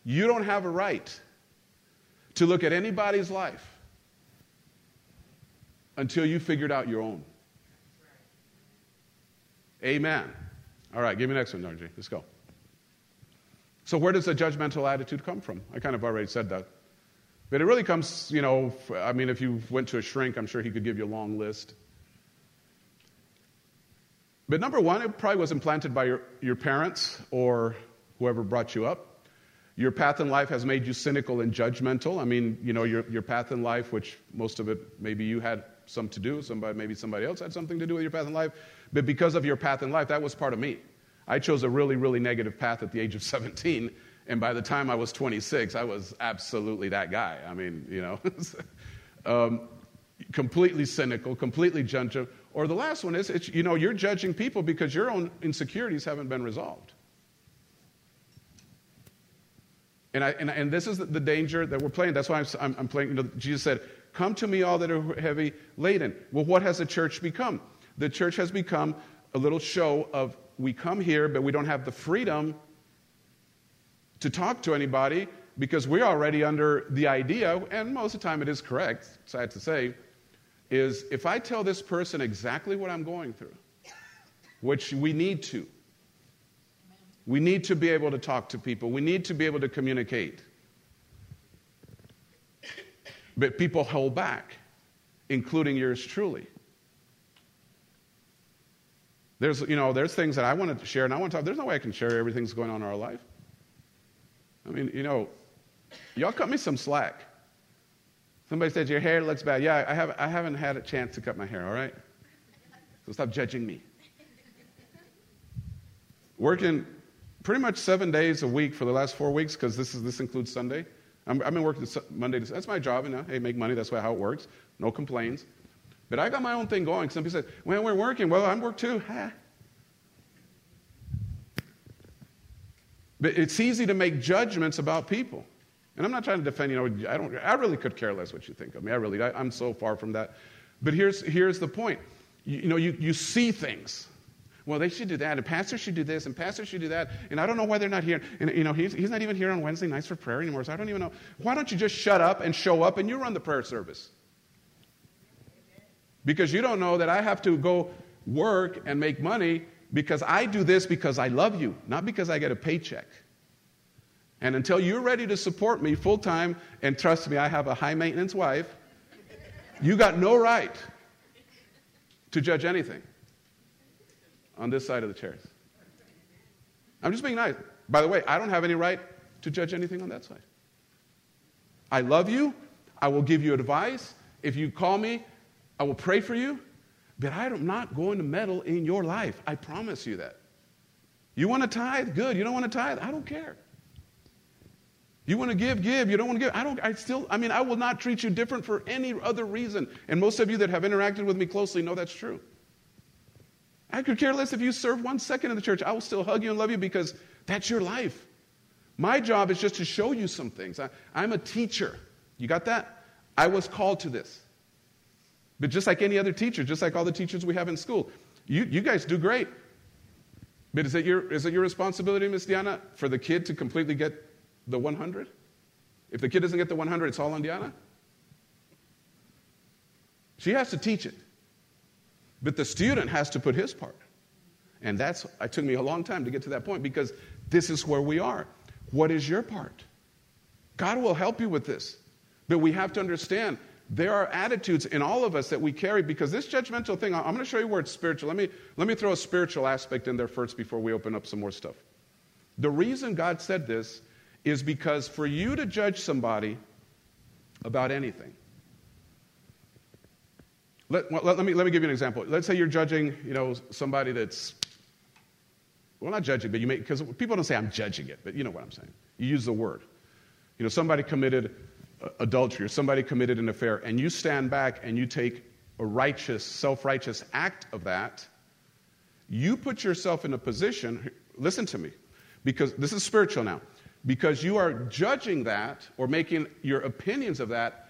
You don't have a right to look at anybody's life until you figured out your own. Amen. All right, give me the next one, RJ. Let's go. So, where does the judgmental attitude come from? I kind of already said that. But it really comes, you know, I mean, if you went to a shrink, I'm sure he could give you a long list. But number one, it probably was implanted by your, your parents or whoever brought you up. Your path in life has made you cynical and judgmental. I mean, you know, your, your path in life, which most of it maybe you had some to do, somebody, maybe somebody else had something to do with your path in life. But because of your path in life, that was part of me. I chose a really, really negative path at the age of 17. And by the time I was 26, I was absolutely that guy. I mean, you know, um, completely cynical, completely judgmental. Or the last one is, you know, you're judging people because your own insecurities haven't been resolved. And, I, and, and this is the danger that we're playing. That's why I'm, I'm playing. You know, Jesus said, Come to me, all that are heavy laden. Well, what has the church become? The church has become a little show of we come here, but we don't have the freedom to talk to anybody because we're already under the idea, and most of the time it is correct, sad to say, is if I tell this person exactly what I'm going through, which we need to, we need to be able to talk to people, we need to be able to communicate. But people hold back, including yours truly. There's, you know, there's things that I want to share and I want to talk. There's no way I can share everything that's going on in our life. I mean, you know, y'all cut me some slack. Somebody said, Your hair looks bad. Yeah, I, have, I haven't had a chance to cut my hair, all right? So stop judging me. Working pretty much seven days a week for the last four weeks, because this, is, this includes Sunday. i have been working Monday to That's my job, you know. Hey, make money. That's how it works. No complaints. But I got my own thing going. Some people said, Well, we're working. Well, I'm work too. Ha. But it's easy to make judgments about people. And I'm not trying to defend, you know, I, don't, I really could care less what you think of me. I really, I, am so far from that. But here's, here's the point. You, you know, you, you see things. Well, they should do that, and pastor should do this, and pastor should do that, and I don't know why they're not here. And, you know, he's, he's not even here on Wednesday nights for prayer anymore, so I don't even know. Why don't you just shut up and show up and you run the prayer service? Because you don't know that I have to go work and make money because I do this because I love you, not because I get a paycheck. And until you're ready to support me full time, and trust me, I have a high maintenance wife, you got no right to judge anything on this side of the chairs. I'm just being nice. By the way, I don't have any right to judge anything on that side. I love you. I will give you advice. If you call me, I will pray for you. But I'm not going to meddle in your life. I promise you that. You want to tithe? Good. You don't want to tithe? I don't care. You want to give, give. You don't want to give. I don't, I still, I mean, I will not treat you different for any other reason. And most of you that have interacted with me closely know that's true. I could care less if you serve one second in the church. I will still hug you and love you because that's your life. My job is just to show you some things. I, I'm a teacher. You got that? I was called to this. But just like any other teacher, just like all the teachers we have in school, you, you guys do great. But is it, your, is it your responsibility, Miss Diana, for the kid to completely get the 100? If the kid doesn't get the 100, it's all on Diana? She has to teach it. But the student has to put his part. And that's, it took me a long time to get to that point because this is where we are. What is your part? God will help you with this. But we have to understand there are attitudes in all of us that we carry because this judgmental thing, I'm going to show you where it's spiritual. Let me, let me throw a spiritual aspect in there first before we open up some more stuff. The reason God said this is because for you to judge somebody about anything, let, let, let, me, let me give you an example. Let's say you're judging, you know, somebody that's, well, not judging, but you may, because people don't say I'm judging it, but you know what I'm saying. You use the word. You know, somebody committed adultery or somebody committed an affair, and you stand back and you take a righteous, self righteous act of that, You put yourself in a position, listen to me, because this is spiritual now, because you are judging that or making your opinions of that,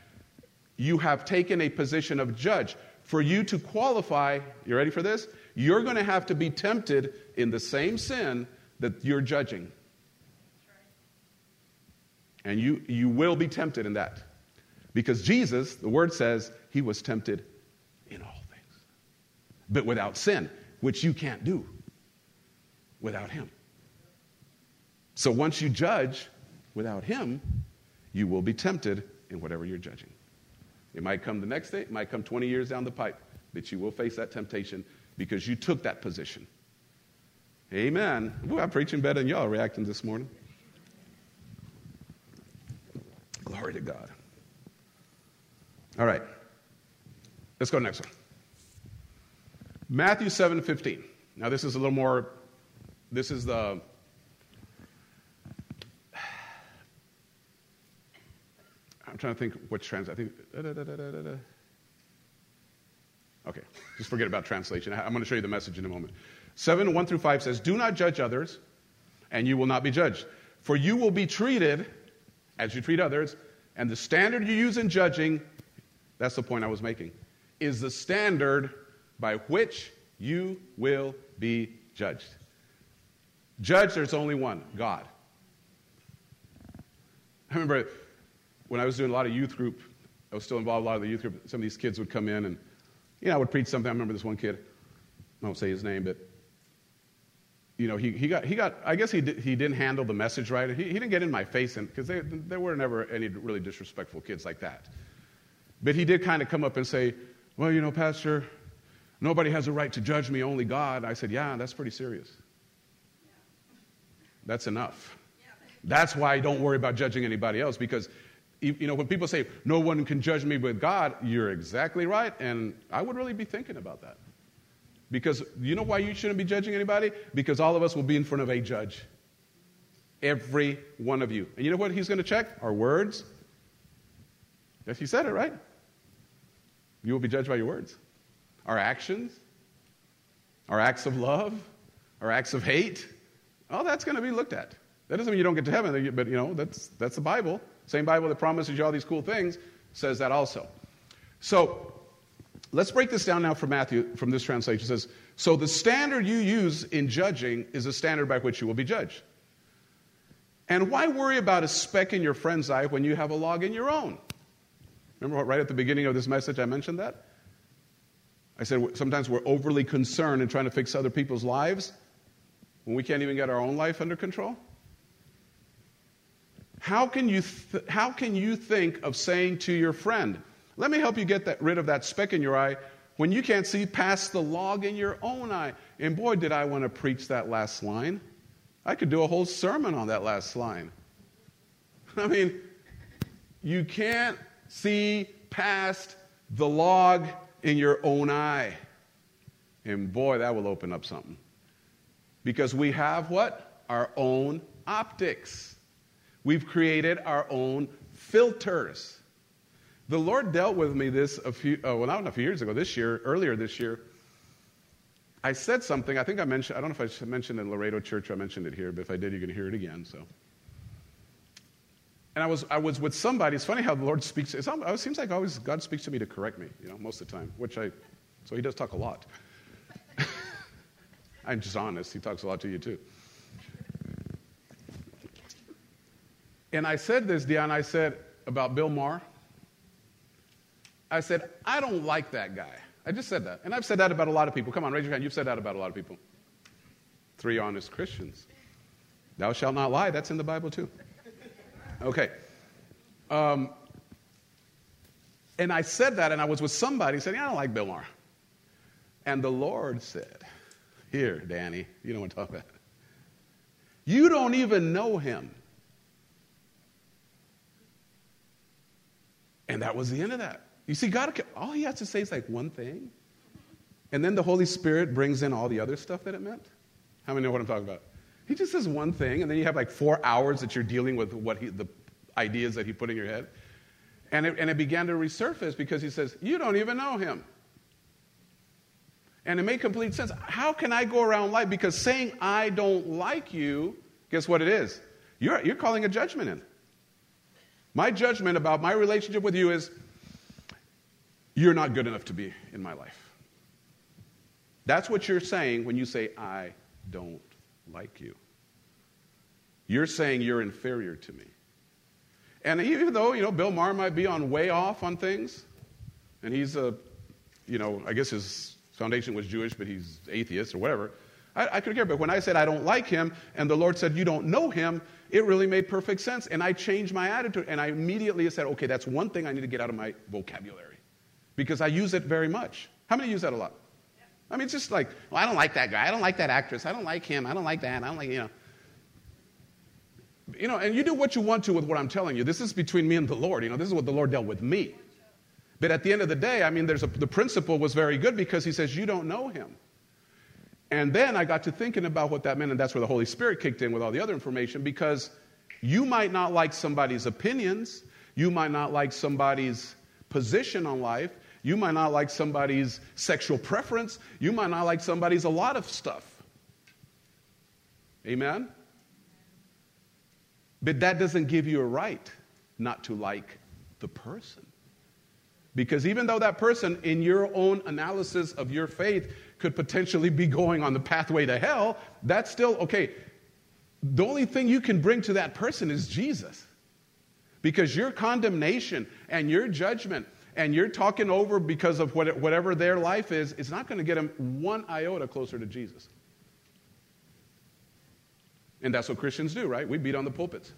you have taken a position of judge. For you to qualify, you ready for this? You're going to have to be tempted in the same sin that you're judging. And you, you will be tempted in that. Because Jesus, the word says, he was tempted in all things, but without sin, which you can't do without him. So once you judge without him, you will be tempted in whatever you're judging. It might come the next day, it might come 20 years down the pipe, but you will face that temptation because you took that position. Amen. Ooh, I'm preaching better than y'all reacting this morning. Glory to God. All right. Let's go next one. Matthew 7 15. Now, this is a little more, this is the, I'm trying to think which trans, I think, da, da, da, okay, just forget about translation. I'm going to show you the message in a moment. 7 1 through 5 says, Do not judge others, and you will not be judged. For you will be treated as you treat others, and the standard you use in judging, that's the point I was making, is the standard by which you will be judged. Judge, there's only one God. I remember when I was doing a lot of youth group, I was still involved in a lot of the youth group. Some of these kids would come in and, you know, I would preach something. I remember this one kid, I won't say his name, but, you know, he, he, got, he got, I guess he, did, he didn't handle the message right. He, he didn't get in my face because there were never any really disrespectful kids like that. But he did kind of come up and say, well, you know, Pastor, nobody has a right to judge me, only God. I said, yeah, that's pretty serious. That's enough. That's why I don't worry about judging anybody else because you know, when people say, no one can judge me but God, you're exactly right. And I would really be thinking about that. Because you know why you shouldn't be judging anybody? Because all of us will be in front of a judge. Every one of you. And you know what he's going to check? Our words. Yes, he said it, right? You will be judged by your words. Our actions, our acts of love, our acts of hate, all that's going to be looked at. That doesn't mean you don't get to heaven, but you know, that's, that's the Bible. Same Bible that promises you all these cool things says that also. So let's break this down now from Matthew, from this translation. It says, So the standard you use in judging is a standard by which you will be judged. And why worry about a speck in your friend's eye when you have a log in your own? Remember what, right at the beginning of this message I mentioned that? I said sometimes we're overly concerned in trying to fix other people's lives when we can't even get our own life under control. How can you, th- how can you think of saying to your friend, let me help you get that, rid of that speck in your eye when you can't see past the log in your own eye? And boy, did I want to preach that last line. I could do a whole sermon on that last line. I mean, you can't see past the log in your own eye. And boy, that will open up something. Because we have what? Our own optics. We've created our own filters. The Lord dealt with me this a few, uh, well, not a few years ago, this year, earlier this year. I said something, I think I mentioned, I don't know if I mentioned it in Laredo Church I mentioned it here, but if I did, you can hear it again, so. And I was, I was with somebody. It's funny how the Lord speaks. It seems like always God speaks to me to correct me, you know, most of the time, which I, so he does talk a lot. I'm just honest. He talks a lot to you, too. And I said this, Dion, I said about Bill Maher. I said, I don't like that guy. I just said that. And I've said that about a lot of people. Come on, raise your hand. You've said that about a lot of people. Three honest Christians. Thou shalt not lie. That's in the Bible too. Okay. Um, and I said that, and I was with somebody saying, yeah, I don't like Bill Maher. And the Lord said, Here, Danny, you don't want to talk about it. You don't even know him. And that was the end of that. You see, God, all he has to say is like one thing. And then the Holy Spirit brings in all the other stuff that it meant. How many know what I'm talking about? He just says one thing, and then you have like four hours that you're dealing with what he, the ideas that he put in your head. And it, and it began to resurface because he says, You don't even know him. And it made complete sense. How can I go around life? Because saying I don't like you, guess what it is? You're, you're calling a judgment in. My judgment about my relationship with you is you're not good enough to be in my life. That's what you're saying when you say, I don't like you. You're saying you're inferior to me. And even though, you know, Bill Maher might be on way off on things, and he's a, you know, I guess his foundation was Jewish, but he's atheist or whatever. I, I could care. But when I said I don't like him, and the Lord said, You don't know him, it really made perfect sense. And I changed my attitude. And I immediately said, Okay, that's one thing I need to get out of my vocabulary because I use it very much. How many use that a lot? I mean, it's just like, well, I don't like that guy. I don't like that actress. I don't like him. I don't like that. I don't like, you know. You know, and you do what you want to with what I'm telling you. This is between me and the Lord. You know, this is what the Lord dealt with me. But at the end of the day, I mean, there's a, the principle was very good because he says, You don't know him. And then I got to thinking about what that meant, and that's where the Holy Spirit kicked in with all the other information because you might not like somebody's opinions, you might not like somebody's position on life, you might not like somebody's sexual preference, you might not like somebody's a lot of stuff. Amen? But that doesn't give you a right not to like the person. Because even though that person, in your own analysis of your faith, could potentially be going on the pathway to hell, that's still okay. The only thing you can bring to that person is Jesus. Because your condemnation and your judgment and you're talking over because of whatever their life is, it's not going to get them one iota closer to Jesus. And that's what Christians do, right? We beat on the pulpits.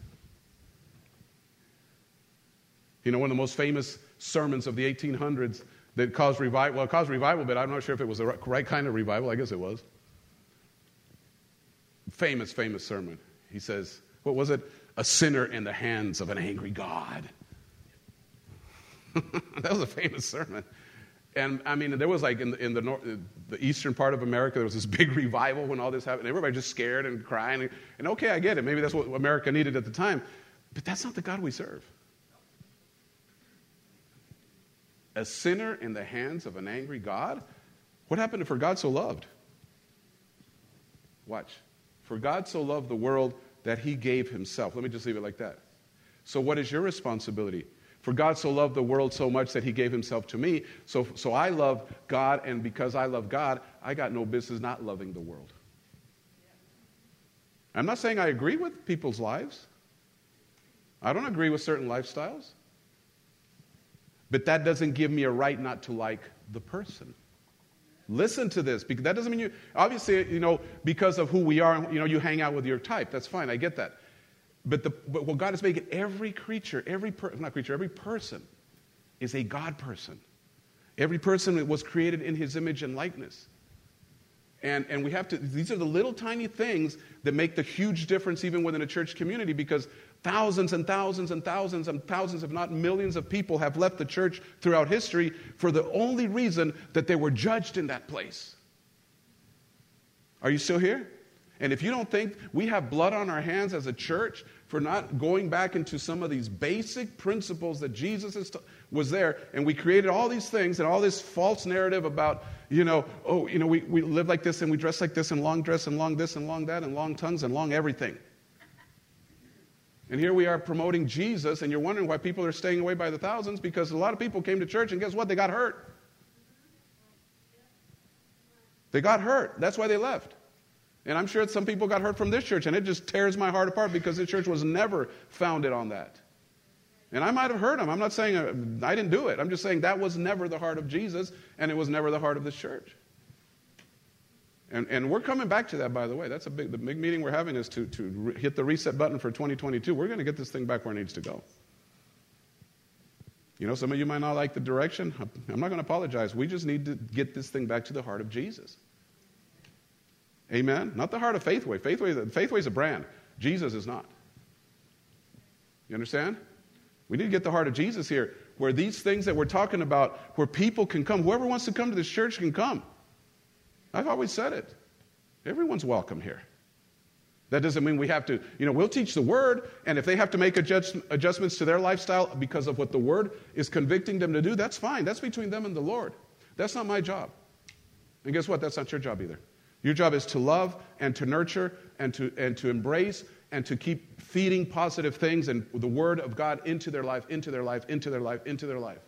You know, one of the most famous sermons of the 1800s that caused revival. Well, caused revival, but I'm not sure if it was the right kind of revival. I guess it was. Famous, famous sermon. He says, What was it? A sinner in the hands of an angry God. that was a famous sermon. And I mean, there was like in the, in the, north, the eastern part of America, there was this big revival when all this happened. Everybody just scared and crying. And, and okay, I get it. Maybe that's what America needed at the time. But that's not the God we serve. A sinner in the hands of an angry God? What happened for God so loved? Watch. For God so loved the world that he gave himself. Let me just leave it like that. So, what is your responsibility? For God so loved the world so much that he gave himself to me. So, so I love God, and because I love God, I got no business not loving the world. I'm not saying I agree with people's lives. I don't agree with certain lifestyles. But that doesn't give me a right not to like the person. Listen to this because that doesn't mean you obviously you know because of who we are you know you hang out with your type. That's fine. I get that. But the but what God is making every creature every per, not creature every person is a God person. Every person was created in His image and likeness. And and we have to these are the little tiny things that make the huge difference even within a church community because Thousands and thousands and thousands and thousands, if not millions, of people have left the church throughout history for the only reason that they were judged in that place. Are you still here? And if you don't think we have blood on our hands as a church for not going back into some of these basic principles that Jesus was there, and we created all these things and all this false narrative about, you know, oh, you know, we, we live like this and we dress like this and long dress and long this and long that and long tongues and long everything. And here we are promoting Jesus, and you're wondering why people are staying away by the thousands because a lot of people came to church, and guess what? They got hurt. They got hurt. That's why they left. And I'm sure some people got hurt from this church, and it just tears my heart apart because this church was never founded on that. And I might have hurt them. I'm not saying uh, I didn't do it. I'm just saying that was never the heart of Jesus, and it was never the heart of this church. And, and we're coming back to that, by the way. That's a big, the big meeting we're having is to, to re- hit the reset button for 2022. We're going to get this thing back where it needs to go. You know, some of you might not like the direction. I'm not going to apologize. We just need to get this thing back to the heart of Jesus. Amen? Not the heart of Faithway. Faithway, Faithway is a brand. Jesus is not. You understand? We need to get the heart of Jesus here, where these things that we're talking about, where people can come, whoever wants to come to this church can come. I've always said it. Everyone's welcome here. That doesn't mean we have to, you know, we'll teach the word, and if they have to make adjust, adjustments to their lifestyle because of what the word is convicting them to do, that's fine. That's between them and the Lord. That's not my job. And guess what? That's not your job either. Your job is to love and to nurture and to, and to embrace and to keep feeding positive things and the Word of God into their life, into their life, into their life, into their life.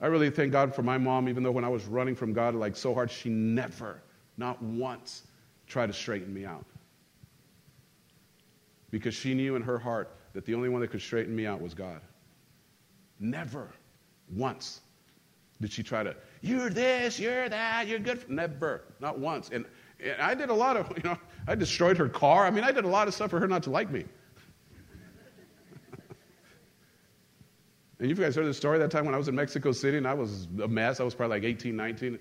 I really thank God for my mom, even though when I was running from God like so hard, she never, not once, tried to straighten me out. Because she knew in her heart that the only one that could straighten me out was God. Never once did she try to, you're this, you're that, you're good. Never, not once. And, and I did a lot of, you know, I destroyed her car. I mean, I did a lot of stuff for her not to like me. And you guys heard the story that time when I was in Mexico City and I was a mess. I was probably like 18, 19.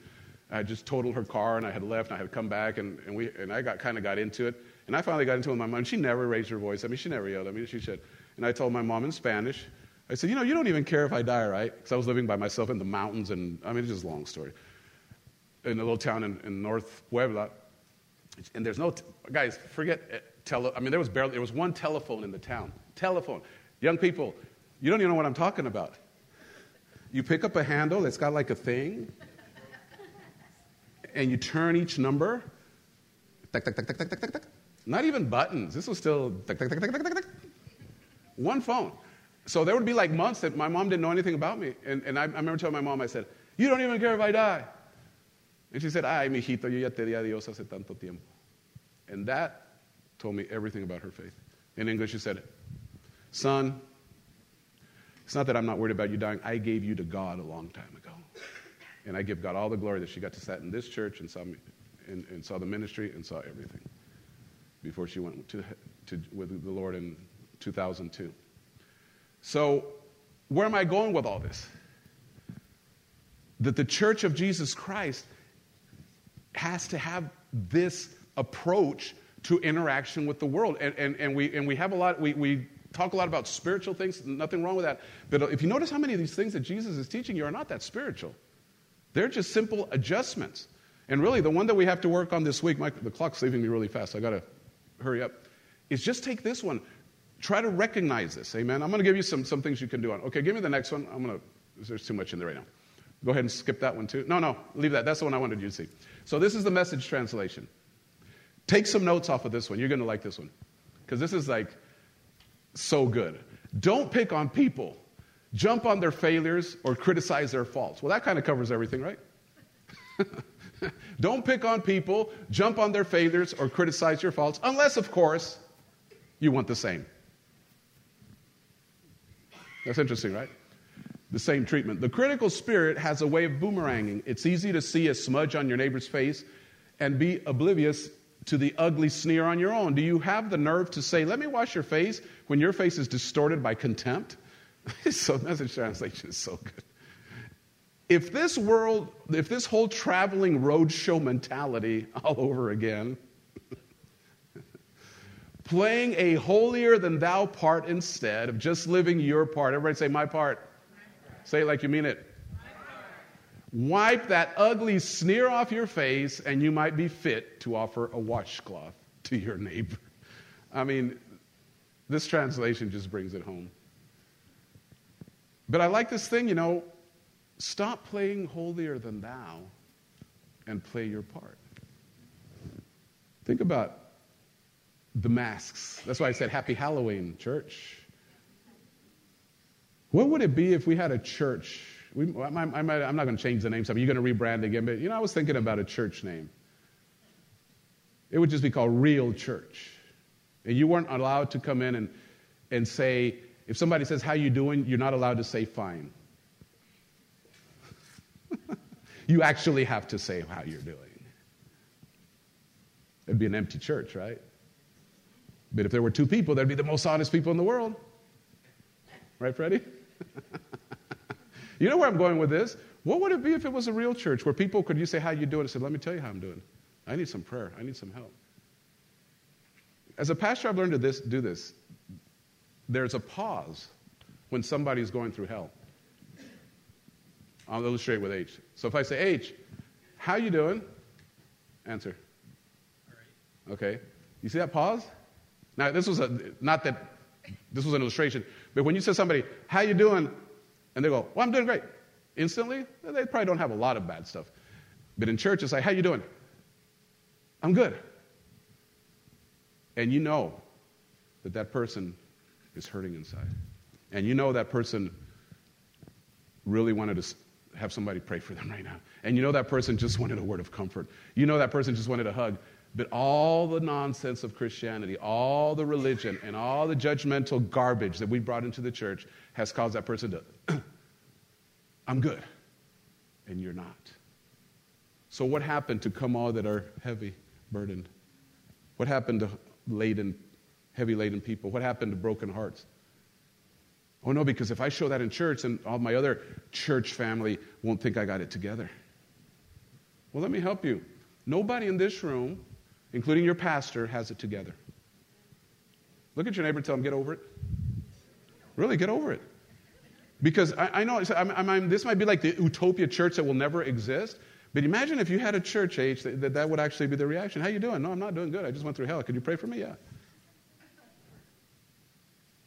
I just totaled her car and I had left and I had come back and, and, we, and I got, kind of got into it. And I finally got into it with my mom. She never raised her voice. I mean, she never yelled at me. She said, and I told my mom in Spanish, I said, you know, you don't even care if I die, right? Because I was living by myself in the mountains, and I mean, it's just a long story. In a little town in, in North Puebla, and there's no, t- guys, forget eh, tele, I mean, there was barely, there was one telephone in the town. Telephone. Young people, you don't even know what I'm talking about. You pick up a handle that's got like a thing, and you turn each number. Not even buttons. This was still one phone. So there would be like months that my mom didn't know anything about me. And, and I, I remember telling my mom, I said, You don't even care if I die. And she said, Ay, mijito, yo ya te di adiós hace tanto tiempo. And that told me everything about her faith. In English, she said, Son, it's not that I'm not worried about you dying. I gave you to God a long time ago. And I give God all the glory that she got to sit in this church and saw, me, and, and saw the ministry and saw everything before she went to, to, with the Lord in 2002. So, where am I going with all this? That the church of Jesus Christ has to have this approach to interaction with the world. And, and, and, we, and we have a lot, we, we talk a lot about spiritual things, nothing wrong with that. But if you notice how many of these things that Jesus is teaching you are not that spiritual, they're just simple adjustments. And really, the one that we have to work on this week, my, the clock's leaving me really fast, I gotta hurry up, is just take this one. Try to recognize this. Amen. I'm to give you some, some things you can do on. Okay, give me the next one. I'm to, there's too much in there right now. Go ahead and skip that one too. No, no, leave that. That's the one I wanted you to see. So this is the message translation. Take some notes off of this one. You're to like this one. Because this is like so good. Don't pick on people, jump on their failures, or criticize their faults. Well, that kind of covers everything, right? Don't pick on people, jump on their failures, or criticize your faults, unless, of course, you want the same. That's interesting, right? The same treatment. The critical spirit has a way of boomeranging. It's easy to see a smudge on your neighbor's face and be oblivious to the ugly sneer on your own. Do you have the nerve to say, Let me wash your face when your face is distorted by contempt? so, message translation is so good. If this world, if this whole traveling roadshow mentality all over again, playing a holier than thou part instead of just living your part. Everybody say, my part. My part. Say it like you mean it. Wipe that ugly sneer off your face, and you might be fit to offer a washcloth to your neighbor. I mean, this translation just brings it home. But I like this thing, you know, stop playing holier than thou and play your part. Think about the masks. That's why I said Happy Halloween, church. What would it be if we had a church? We, I, I might, I'm not going to change the name, so you're going to rebrand again, but you know, I was thinking about a church name. It would just be called Real Church. And you weren't allowed to come in and, and say, if somebody says, How you doing? You're not allowed to say fine. you actually have to say how you're doing. It'd be an empty church, right? But if there were two people, they'd be the most honest people in the world. Right, Freddie? you know where I'm going with this? What would it be if it was a real church where people could you say how you doing? I said, let me tell you how I'm doing. I need some prayer. I need some help. As a pastor, I've learned to this, do this. There's a pause when somebody's going through hell. I'll illustrate with H. So if I say, H, how you doing? Answer. Okay. You see that pause? Now, this was a, not that this was an illustration, but when you say somebody, how you doing? And they go, well, I'm doing great. Instantly, they probably don't have a lot of bad stuff. But in church, it's like, how you doing? I'm good. And you know that that person is hurting inside. And you know that person really wanted to have somebody pray for them right now. And you know that person just wanted a word of comfort. You know that person just wanted a hug. But all the nonsense of Christianity, all the religion, and all the judgmental garbage that we brought into the church has caused that person to, I'm good. And you're not. So, what happened to come all that are heavy, burdened? What happened to laden, heavy laden people? What happened to broken hearts? Oh, no, because if I show that in church, then all my other church family won't think I got it together. Well, let me help you. Nobody in this room, including your pastor, has it together. Look at your neighbor and tell him, get over it. Really, get over it. Because I, I know I'm, I'm, this might be like the utopia church that will never exist, but imagine if you had a church age that, that, that would actually be the reaction. How you doing? No, I'm not doing good. I just went through hell. Could you pray for me? Yeah.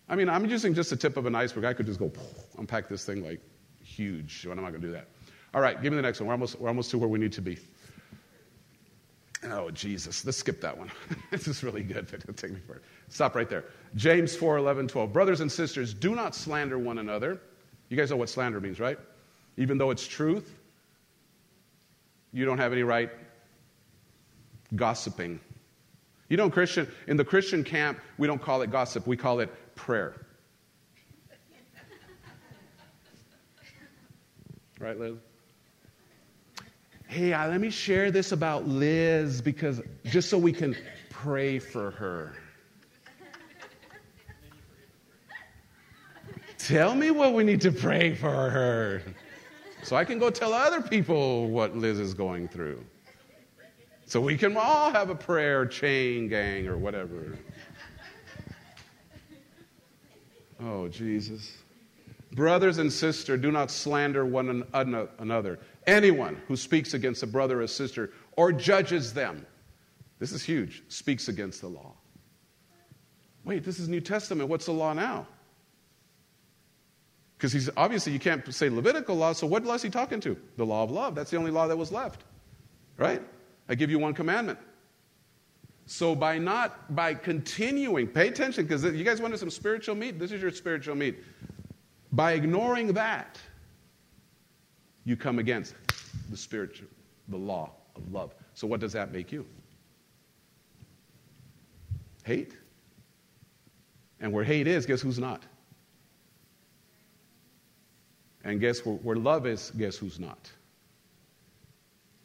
I mean, I'm using just the tip of an iceberg. I could just go unpack this thing like huge, I'm not going to do that. All right, give me the next one. We're almost, we're almost to where we need to be. Oh, Jesus. Let's skip that one. this is really good, take me far. Stop right there. James 4 11, 12. Brothers and sisters, do not slander one another. You guys know what slander means, right? Even though it's truth, you don't have any right gossiping. You know, Christian, in the Christian camp, we don't call it gossip, we call it prayer. right, Liz? Hey, uh, let me share this about Liz because just so we can pray for her. Tell me what we need to pray for her so I can go tell other people what Liz is going through. So we can all have a prayer chain gang or whatever. Oh, Jesus. Brothers and sisters, do not slander one another. Anyone who speaks against a brother or sister or judges them, this is huge, speaks against the law. Wait, this is New Testament. What's the law now? Because he's obviously you can't say Levitical law, so what law is he talking to? The law of love. That's the only law that was left. Right? I give you one commandment. So by not by continuing, pay attention because you guys wanted some spiritual meat. This is your spiritual meat. By ignoring that, you come against the spiritual, the law of love. So what does that make you? Hate. And where hate is, guess who's not? And guess where, where love is, guess who's not?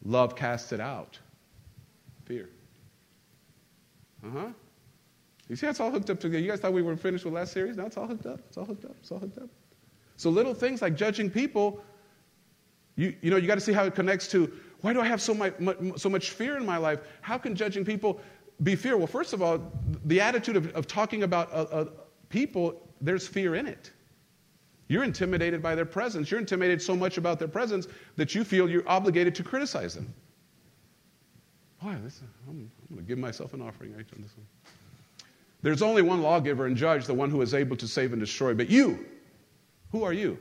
Love casts it out. Fear. Uh huh. You see, it's all hooked up together. You guys thought we were finished with last series? Now it's all hooked up. It's all hooked up. It's all hooked up. So little things like judging people, you, you know, you got to see how it connects to why do I have so much, so much fear in my life? How can judging people be fear? Well, first of all, the attitude of, of talking about uh, uh, people, there's fear in it. You're intimidated by their presence. You're intimidated so much about their presence that you feel you're obligated to criticize them. Boy, this, I'm, I'm going to give myself an offering right on this one. There's only one lawgiver and judge, the one who is able to save and destroy. But you, who are you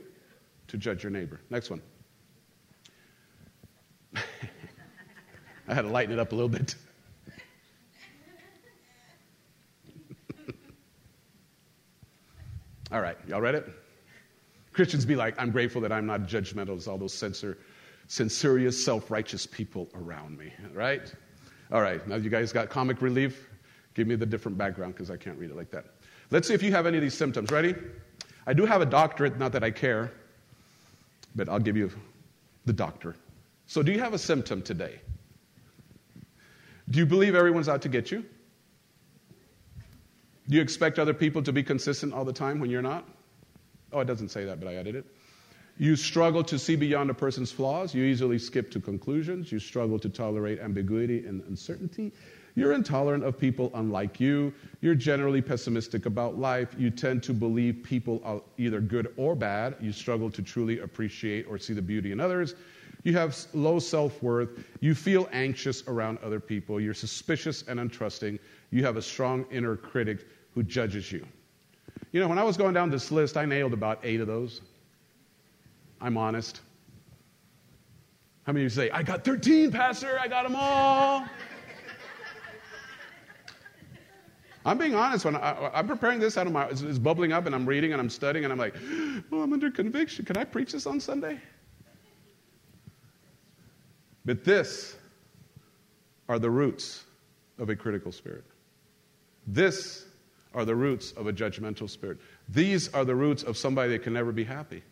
to judge your neighbor? Next one. I had to lighten it up a little bit. All right, y'all read it? Christians be like, I'm grateful that I'm not judgmental as all those censor, censorious, self righteous people around me, right? All right, now you guys got comic relief? Give me the different background because I can't read it like that. Let's see if you have any of these symptoms. Ready? I do have a doctorate, not that I care, but I'll give you the doctor. So, do you have a symptom today? Do you believe everyone's out to get you? Do you expect other people to be consistent all the time when you're not? Oh, it doesn't say that, but I added it. You struggle to see beyond a person's flaws. You easily skip to conclusions. You struggle to tolerate ambiguity and uncertainty. You're intolerant of people unlike you. You're generally pessimistic about life. You tend to believe people are either good or bad. You struggle to truly appreciate or see the beauty in others. You have low self worth. You feel anxious around other people. You're suspicious and untrusting. You have a strong inner critic who judges you. You know, when I was going down this list, I nailed about eight of those. I'm honest. How many of you say, I got 13, Pastor, I got them all? I'm being honest. When I, am preparing this out of my, it's, it's, bubbling up, and I'm reading and I'm studying, and I'm like, oh, I'm under conviction. Can I preach this on Sunday? But this are the roots of a critical spirit. This are the roots of a judgmental spirit. These are the roots of somebody that can never be happy.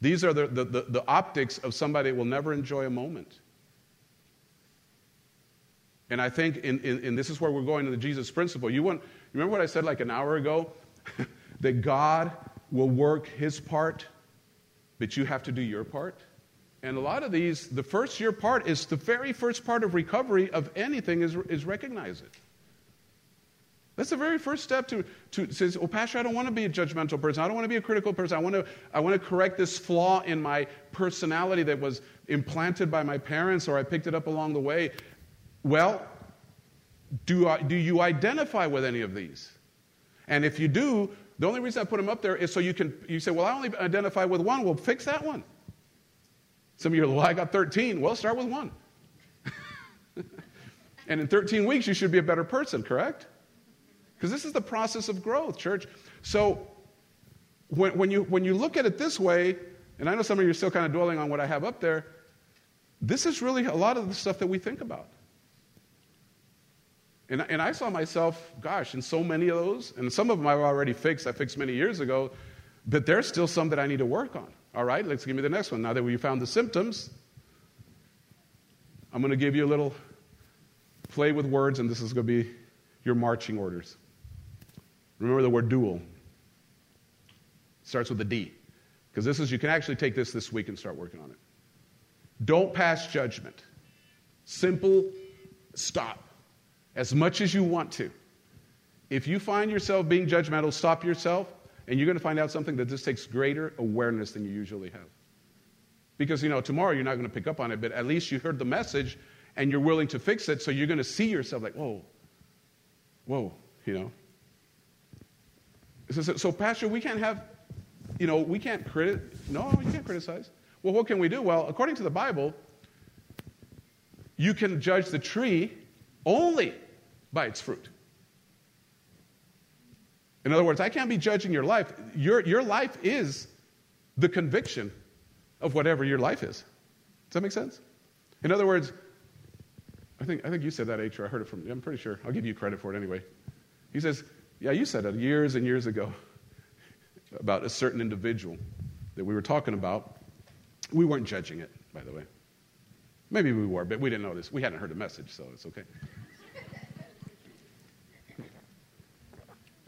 These are the, the, the, the optics of somebody that will never enjoy a moment. And I think, in, in, this is where we're going to the Jesus principle. You want, remember what I said like an hour ago? that God will work his part, but you have to do your part? And a lot of these, the first year part is the very first part of recovery of anything is, is recognize it. That's the very first step to, to says, oh, Pastor, I don't want to be a judgmental person. I don't want to be a critical person. I want to, I want to correct this flaw in my personality that was implanted by my parents or I picked it up along the way. Well, do, I, do you identify with any of these? And if you do, the only reason I put them up there is so you can, you say, well, I only identify with one. Well, fix that one. Some of you are, well, I got 13. Well, start with one. and in 13 weeks, you should be a better person, correct? Because this is the process of growth, church. So when, when, you, when you look at it this way, and I know some of you are still kind of dwelling on what I have up there, this is really a lot of the stuff that we think about. And, and I saw myself, gosh, in so many of those, and some of them I've already fixed, I fixed many years ago, but there's still some that I need to work on. All right, let's give me the next one. Now that we found the symptoms, I'm going to give you a little play with words, and this is going to be your marching orders. Remember the word dual. Starts with a D. Because this is, you can actually take this this week and start working on it. Don't pass judgment. Simple stop as much as you want to. If you find yourself being judgmental, stop yourself, and you're going to find out something that just takes greater awareness than you usually have. Because, you know, tomorrow you're not going to pick up on it, but at least you heard the message and you're willing to fix it, so you're going to see yourself like, whoa, whoa, you know. So, so, Pastor, we can't have, you know, we can't criticize. No, you can't criticize. Well, what can we do? Well, according to the Bible, you can judge the tree only by its fruit. In other words, I can't be judging your life. Your, your life is the conviction of whatever your life is. Does that make sense? In other words, I think, I think you said that, H, I heard it from. I'm pretty sure. I'll give you credit for it anyway. He says, Yeah, you said it years and years ago about a certain individual that we were talking about. We weren't judging it, by the way. Maybe we were, but we didn't know this. We hadn't heard the message, so it's okay.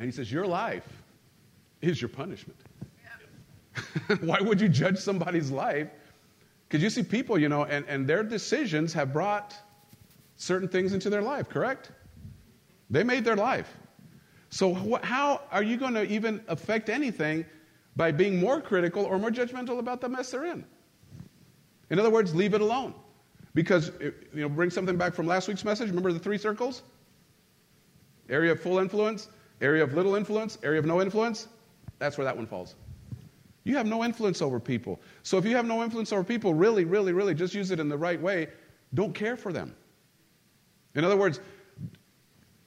And he says, Your life is your punishment. Why would you judge somebody's life? Because you see people, you know, and, and their decisions have brought certain things into their life, correct? They made their life. So, wh- how are you going to even affect anything by being more critical or more judgmental about the mess they're in? In other words, leave it alone. Because, you know, bring something back from last week's message. Remember the three circles? Area of full influence, area of little influence, area of no influence. That's where that one falls. You have no influence over people. So if you have no influence over people, really, really, really, just use it in the right way. Don't care for them. In other words,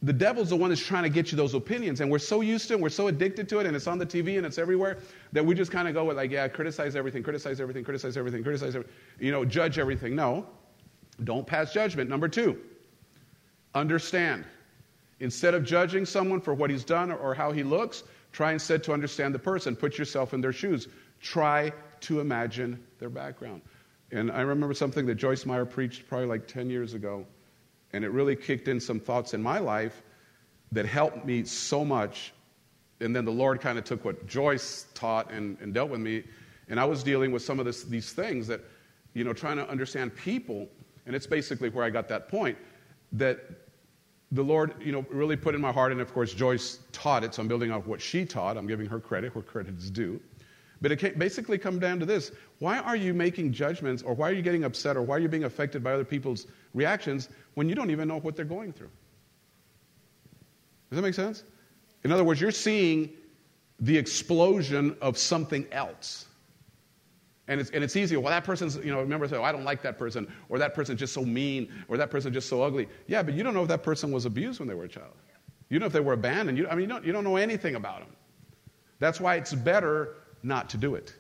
the devil's the one that's trying to get you those opinions, and we're so used to it, we're so addicted to it, and it's on the TV and it's everywhere that we just kind of go with like, yeah, criticize everything, criticize everything, criticize everything, criticize everything, you know, judge everything. No, don't pass judgment. Number two, understand. Instead of judging someone for what he's done or how he looks, try instead to understand the person. Put yourself in their shoes. Try to imagine their background. And I remember something that Joyce Meyer preached probably like 10 years ago, and it really kicked in some thoughts in my life that helped me so much. And then the Lord kind of took what Joyce taught and, and dealt with me, and I was dealing with some of this, these things that, you know, trying to understand people and it's basically where I got that point that the Lord, you know, really put in my heart, and of course Joyce taught it, so I'm building off what she taught. I'm giving her credit where credit is due. But it basically come down to this: Why are you making judgments, or why are you getting upset, or why are you being affected by other people's reactions when you don't even know what they're going through? Does that make sense? In other words, you're seeing the explosion of something else. And it's, and it's easier. Well, that person's, you know, remember, oh, I don't like that person, or that person's just so mean, or that person's just so ugly. Yeah, but you don't know if that person was abused when they were a child. You know if they were abandoned. You, I mean, you don't, you don't know anything about them. That's why it's better not to do it.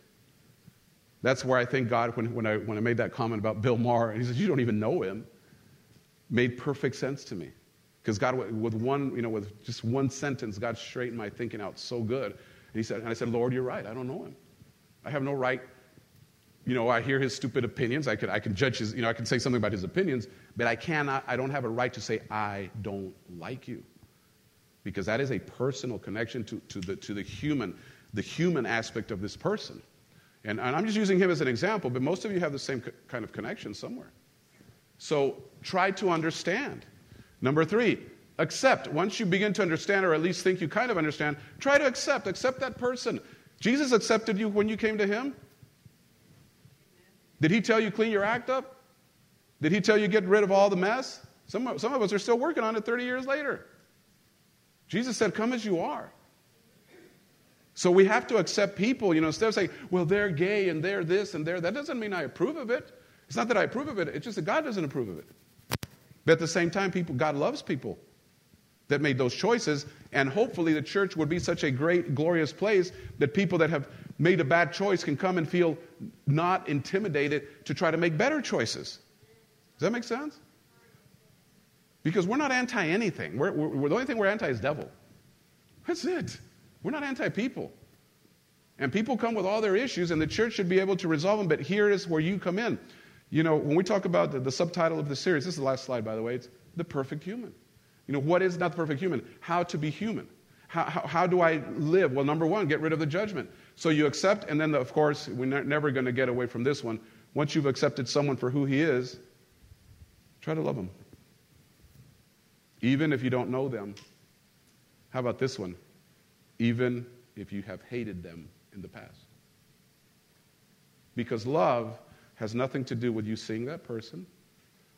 That's where I think God, when, when, I, when I made that comment about Bill Maher, and he says, You don't even know him, made perfect sense to me. Because God, with one, you know, with just one sentence, God straightened my thinking out so good. And he said, and I said, Lord, you're right. I don't know him. I have no right. You know, I hear his stupid opinions. I can, I can judge his, you know, I can say something about his opinions, but I cannot, I don't have a right to say, I don't like you. Because that is a personal connection to, to, the, to the human, the human aspect of this person. And, and I'm just using him as an example, but most of you have the same co- kind of connection somewhere. So try to understand. Number three, accept. Once you begin to understand, or at least think you kind of understand, try to accept. Accept that person. Jesus accepted you when you came to him. Did he tell you clean your act up? Did he tell you get rid of all the mess? Some of, some of us are still working on it 30 years later. Jesus said, Come as you are. So we have to accept people, you know, instead of saying, well, they're gay and they're this and they're that doesn't mean I approve of it. It's not that I approve of it, it's just that God doesn't approve of it. But at the same time, people, God loves people that made those choices, and hopefully the church would be such a great, glorious place that people that have made a bad choice can come and feel not intimidated to try to make better choices. Does that make sense? Because we're not anti anything. We're, we're, the only thing we're anti is devil. That's it. We're not anti people. And people come with all their issues, and the church should be able to resolve them, but here is where you come in. You know, when we talk about the, the, subtitle of the series, this is the last slide, by the way, it's The Perfect Human. You know, what is not the perfect human? How to be human. How, how, how do I live? Well, number one, get rid of the judgment. So you accept, and then, the, of course, we're ne- never going to get away from this one. Once you've accepted someone for who he is, try to love him. Even if you don't know them. How about this one? Even if you have hated them in the past. Because love has nothing to do with you seeing that person.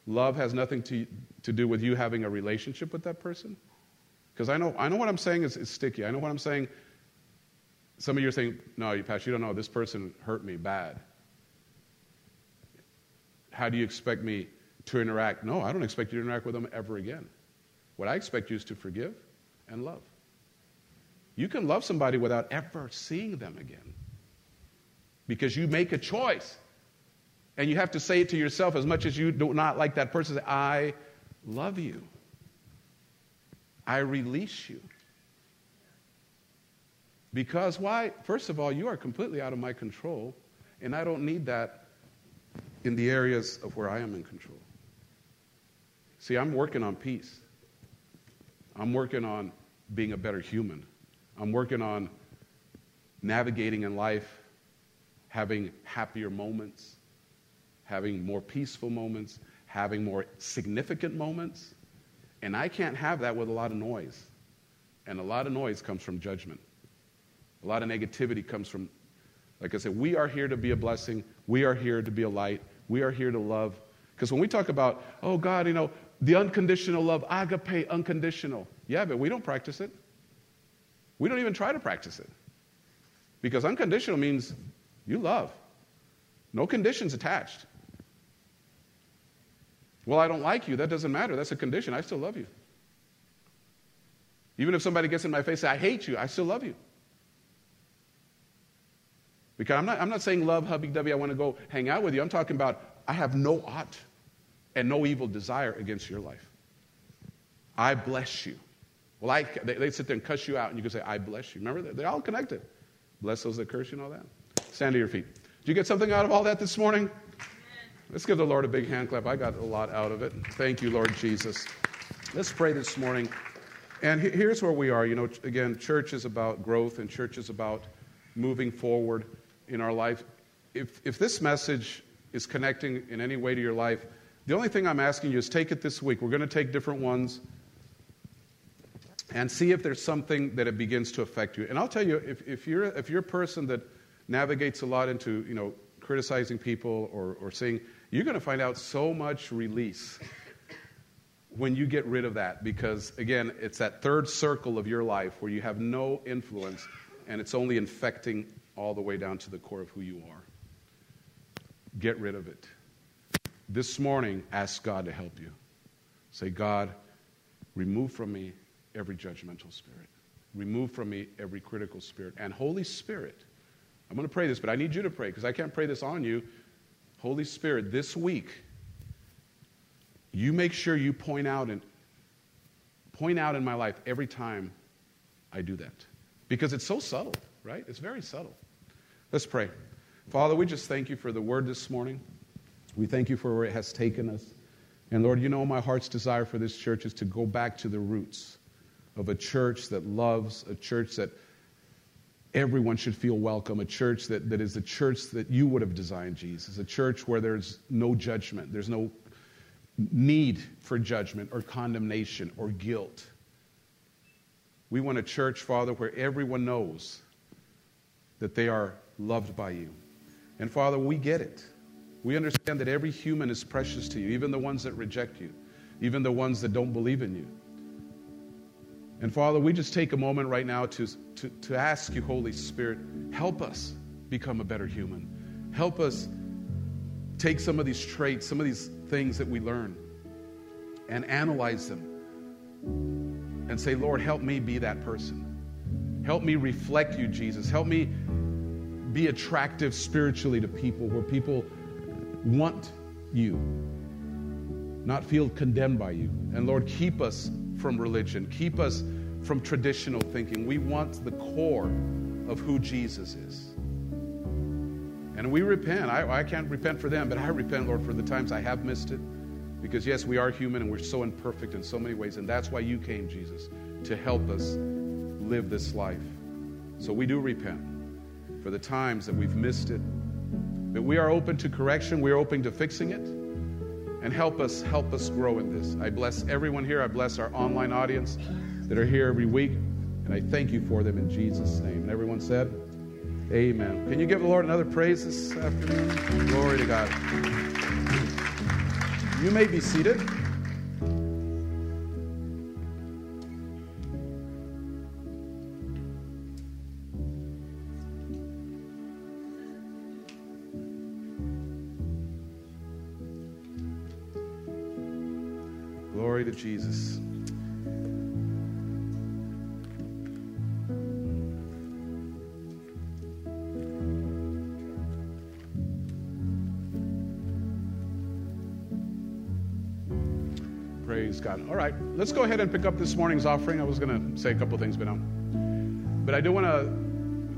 Love has nothing to, to do with you having a relationship with that person. Because I know, I know what I'm saying is, is, sticky. I know what I'm saying. Some of you are saying, no, you, Pastor, you don't know. This person hurt me bad. How do you expect me to interact? No, I don't expect you to interact with them ever again. What I expect you is to forgive and love. You can love somebody without ever seeing them again because you make a choice. And you have to say it to yourself as much as you do not like that person. Say, I love you. I release you. Because why? First of all, you are completely out of my control, and I don't need that in the areas of where I am in control. See, I'm working on peace. I'm working on being a better human. I'm working on navigating in life, having happier moments, having more peaceful moments, having more significant moments. And I can't have that with a lot of noise. And a lot of noise comes from judgment. A lot of negativity comes from, like I said, we are here to be a blessing. We are here to be a light. We are here to love. Because when we talk about, oh God, you know, the unconditional love, agape, unconditional. Yeah, but we don't practice it. We don't even try to practice it. Because unconditional means you love, no conditions attached. Well, I don't like you. That doesn't matter. That's a condition. I still love you. Even if somebody gets in my face and I hate you, I still love you. Because I'm not, I'm not saying love, hubby dubby, I want to go hang out with you. I'm talking about I have no ought and no evil desire against your life. I bless you. Well, I, they, they sit there and cuss you out, and you can say, I bless you. Remember, they're all connected. Bless those that curse you and all that. Stand to your feet. Did you get something out of all that this morning? Let's give the Lord a big hand clap. I got a lot out of it. Thank you, Lord Jesus. Let's pray this morning. And here's where we are. You know, again, church is about growth and church is about moving forward in our life. If, if this message is connecting in any way to your life, the only thing I'm asking you is take it this week. We're going to take different ones and see if there's something that it begins to affect you. And I'll tell you, if, if, you're, if you're a person that navigates a lot into, you know, criticizing people or, or saying, you're going to find out so much release when you get rid of that because, again, it's that third circle of your life where you have no influence and it's only infecting all the way down to the core of who you are. get rid of it. This morning, ask God to help you. Say, God, remove from me every judgmental spirit. Remove from me every critical spirit. And Holy Spirit, I'm going to pray this, but I need you to pray because I can't pray this on you. Holy Spirit, this week, you make sure you point out and point out in my life every time I do that. Because it's so subtle, right? It's very subtle. Let's pray. Father, we just thank you for the word this morning. We thank you for where it has taken us. And Lord, you know my heart's desire for this church is to go back to the roots of a church that loves, a church that everyone should feel welcome, a church that, that is the church that you would have designed, Jesus, a church where there's no judgment, there's no need for judgment or condemnation or guilt. We want a church, Father, where everyone knows that they are loved by you. And Father, we get it. We understand that every human is precious to you, even the ones that reject you, even the ones that don't believe in you. And Father, we just take a moment right now to, to, to ask you, Holy Spirit, help us become a better human. Help us take some of these traits, some of these things that we learn, and analyze them and say, Lord, help me be that person. Help me reflect you, Jesus. Help me be attractive spiritually to people where people want you, not feel condemned by you. And Lord, keep us from religion, keep us from traditional thinking. We want the core of who Jesus is. And we repent. I, I can't repent for them, but I repent, Lord, for the times I have missed it. Because, yes, we are human and we're so imperfect in so many ways. And that's why you came, Jesus, to help us live this life. So we do repent for the times that we've missed it. But we are open to correction, we are open to fixing it. And help us, help us grow in this. I bless everyone here. I bless our online audience that are here every week. And I thank you for them in Jesus' name. And everyone said, Amen. Can you give the Lord another praise this afternoon? Glory to God. You may be seated. Jesus. Praise God. All right, let's go ahead and pick up this morning's offering. I was going to say a couple things, but no. But I do want to.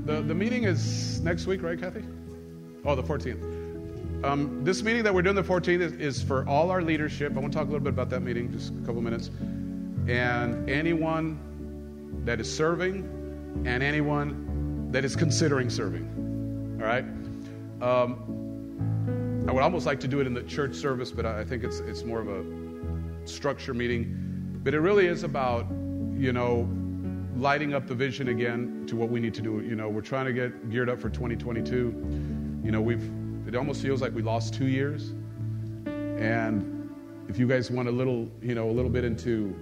The, the meeting is next week, right, Kathy? Oh, the 14th. Um, this meeting that we're doing the 14th is, is, for all our leadership. I want to talk a little bit about that meeting, just a couple minutes. And anyone that is serving and anyone that is considering serving. All right? Um, I would almost like to do it in the church service, but I think it's, it's more of a structure meeting. But it really is about, you know, lighting up the vision again to what we need to do. You know, we're trying to get geared up for 2022. You know, we've it almost feels like we lost two years. And if you guys want a little, you know, a little bit into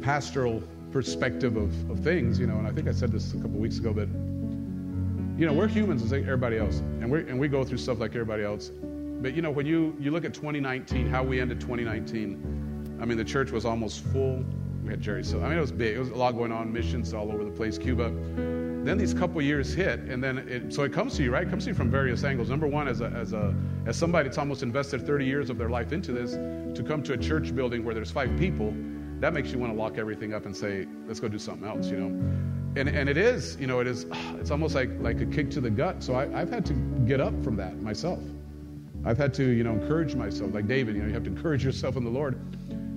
pastoral perspective of, of things, you know, and I think I said this a couple weeks ago, but you know, we're humans as everybody else, and we and we go through stuff like everybody else. But you know, when you you look at 2019, how we ended 2019, I mean, the church was almost full. We had Jerry so I mean, it was big. It was a lot going on, missions all over the place, Cuba. Then these couple years hit, and then it, so it comes to you, right? It comes to you from various angles. Number one, as a, as a as somebody that's almost invested 30 years of their life into this, to come to a church building where there's five people, that makes you want to lock everything up and say, let's go do something else, you know. And and it is, you know, it is. It's almost like like a kick to the gut. So I, I've had to get up from that myself. I've had to, you know, encourage myself, like David. You know, you have to encourage yourself in the Lord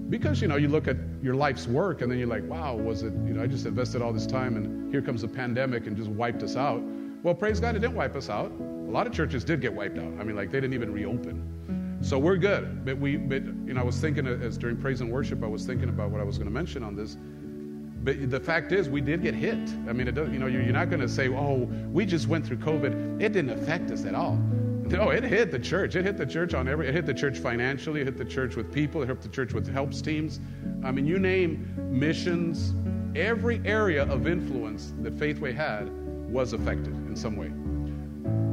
because you know you look at your life's work and then you're like wow was it you know i just invested all this time and here comes a pandemic and just wiped us out. Well praise god it didn't wipe us out. A lot of churches did get wiped out. I mean like they didn't even reopen. So we're good. But we but you know i was thinking as during praise and worship i was thinking about what i was going to mention on this. But the fact is we did get hit. I mean it does, you know you're, you're not going to say oh we just went through covid. It didn't affect us at all no, it hit the church. It hit the church on every. It hit the church financially. It hit the church with people. It hit the church with helps teams. I mean, you name missions. Every area of influence that Faithway had was affected in some way.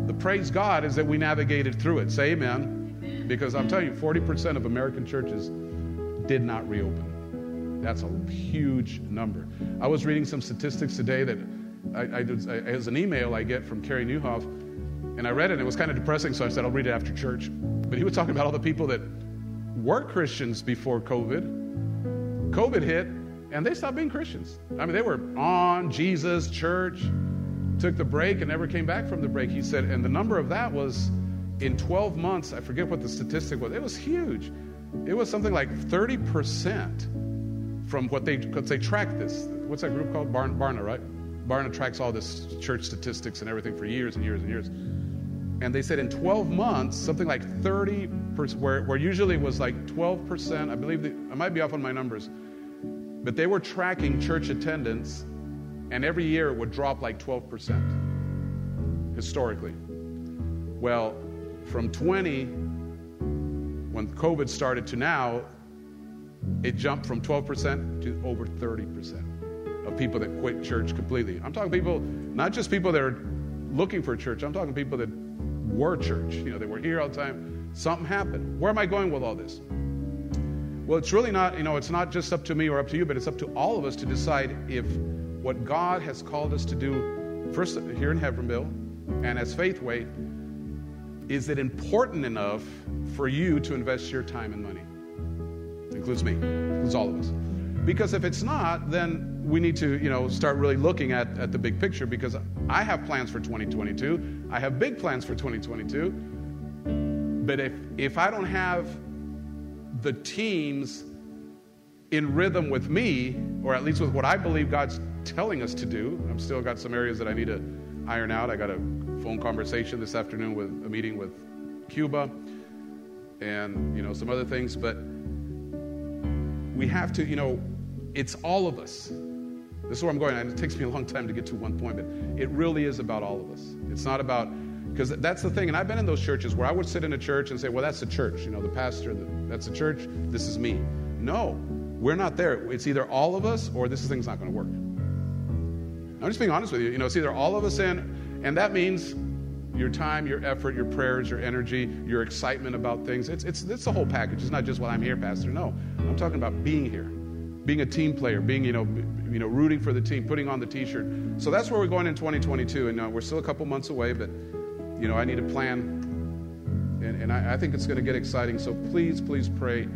the praise God is that we navigated through it. Say amen. Because I'm telling you, 40% of American churches did not reopen. That's a huge number. I was reading some statistics today that I, I did, I, as an email I get from Carey Nieuwhof, and I read it, and it was kind of depressing, so I said, I'll read it after church. But he was talking about all the people that were Christians before COVID. COVID hit, and they stopped being Christians. I mean, they were on Jesus, church, took the break, and never came back from the break. He said, and the number of that was in 12 months, I forget what the statistic was, it was huge. It was something like 30% from what they, because they track this. What's that group called? Barna, Barna, right? Barna tracks all this church statistics and everything for years and years and years. And they said in 12 months, something like 30%, where, where usually it was like 12%, I believe, the, I might be off on my numbers, but they were tracking church attendance, and every year it would drop like 12% historically. Well, from 20, when COVID started, to now, it jumped from 12% to over 30% of people that quit church completely. I'm talking people, not just people that are looking for church, I'm talking people that were church. You know, they were here all the time. Something happened. Where am I going with all this? Well, it's really not, you know, it's not just up to me or up to you, but it's up to all of us to decide if what God has called us to do, first here in Hebbronville and as Faithway, is it important enough for you to invest your time and money? Includes me, includes all of us. Because if it's not, then we need to, you know, start really looking at, at the big picture because I have plans for 2022. I have big plans for 2022. But if if I don't have the teams in rhythm with me, or at least with what I believe God's telling us to do, I'm still got some areas that I need to iron out. I got a phone conversation this afternoon with a meeting with Cuba and you know some other things, but we have to, you know, it's all of us. This is where I'm going, and it takes me a long time to get to one point, but it really is about all of us. It's not about because that's the thing, and I've been in those churches where I would sit in a church and say, "Well, that's the church, you know, the pastor, the, that's the church. This is me." No, we're not there. It's either all of us or this thing's not going to work. I'm just being honest with you. You know, it's either all of us in, and that means your time, your effort, your prayers, your energy, your excitement about things. It's, it's, it's the whole package. It's not just, well, I'm here, Pastor. No, I'm talking about being here, being a team player, being, you know, you know rooting for the team, putting on the T-shirt. So that's where we're going in 2022. And uh, we're still a couple months away, but, you know, I need a plan. And, and I, I think it's going to get exciting. So please, please pray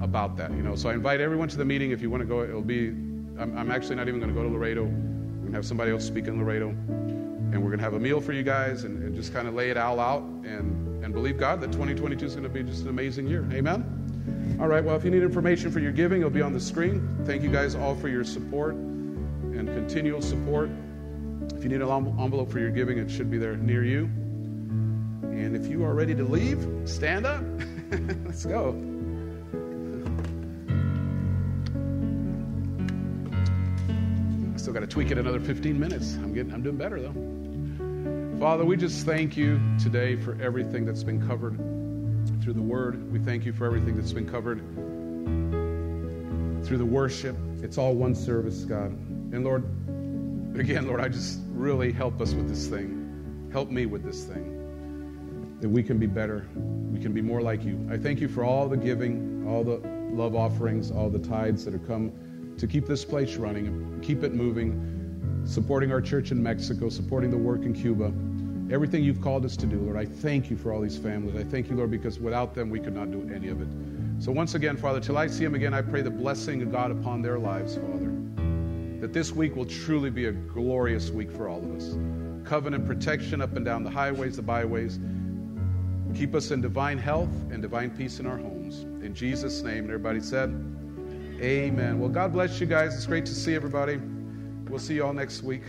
about that. You know, so I invite everyone to the meeting. If you want to go, it'll be, I'm, I'm actually not even going to go to Laredo. We're going to have somebody else speak in Laredo and we're going to have a meal for you guys and, and just kind of lay it all out and, and believe God that 2022 is going to be just an amazing year. Amen? All right, well, if you need information for your giving, it'll be on the screen. Thank you guys all for your support and continual support. If you need an envelope for your giving, it should be there near you. And if you are ready to leave, stand up. Let's go. I still got to tweak it another 15 minutes. I'm getting I'm doing better though. Father, we just thank you today for everything that's been covered through the word. We thank you for everything that's been covered through the worship. It's all one service, God. And Lord, again, Lord, I just really help us with this thing. Help me with this thing. That we can be better. We can be more like you. I thank you for all the giving, all the love offerings, all the tithes that have come to keep this place running keep it moving supporting our church in Mexico, supporting the work in Cuba, everything you've called us to do, Lord. I thank you for all these families. I thank you, Lord, because without them, we could not do any of it. So once again, Father, till I see them again, I pray the blessing of God upon their lives, Father. That this week will truly be a glorious week for all of us. Covenant protection up and down the highways, the byways. Keep us in divine health and divine peace in our homes. In Jesus' name. And everybody said, Amen. Well, God bless you guys. It's great to see everybody. We'll see you all next week.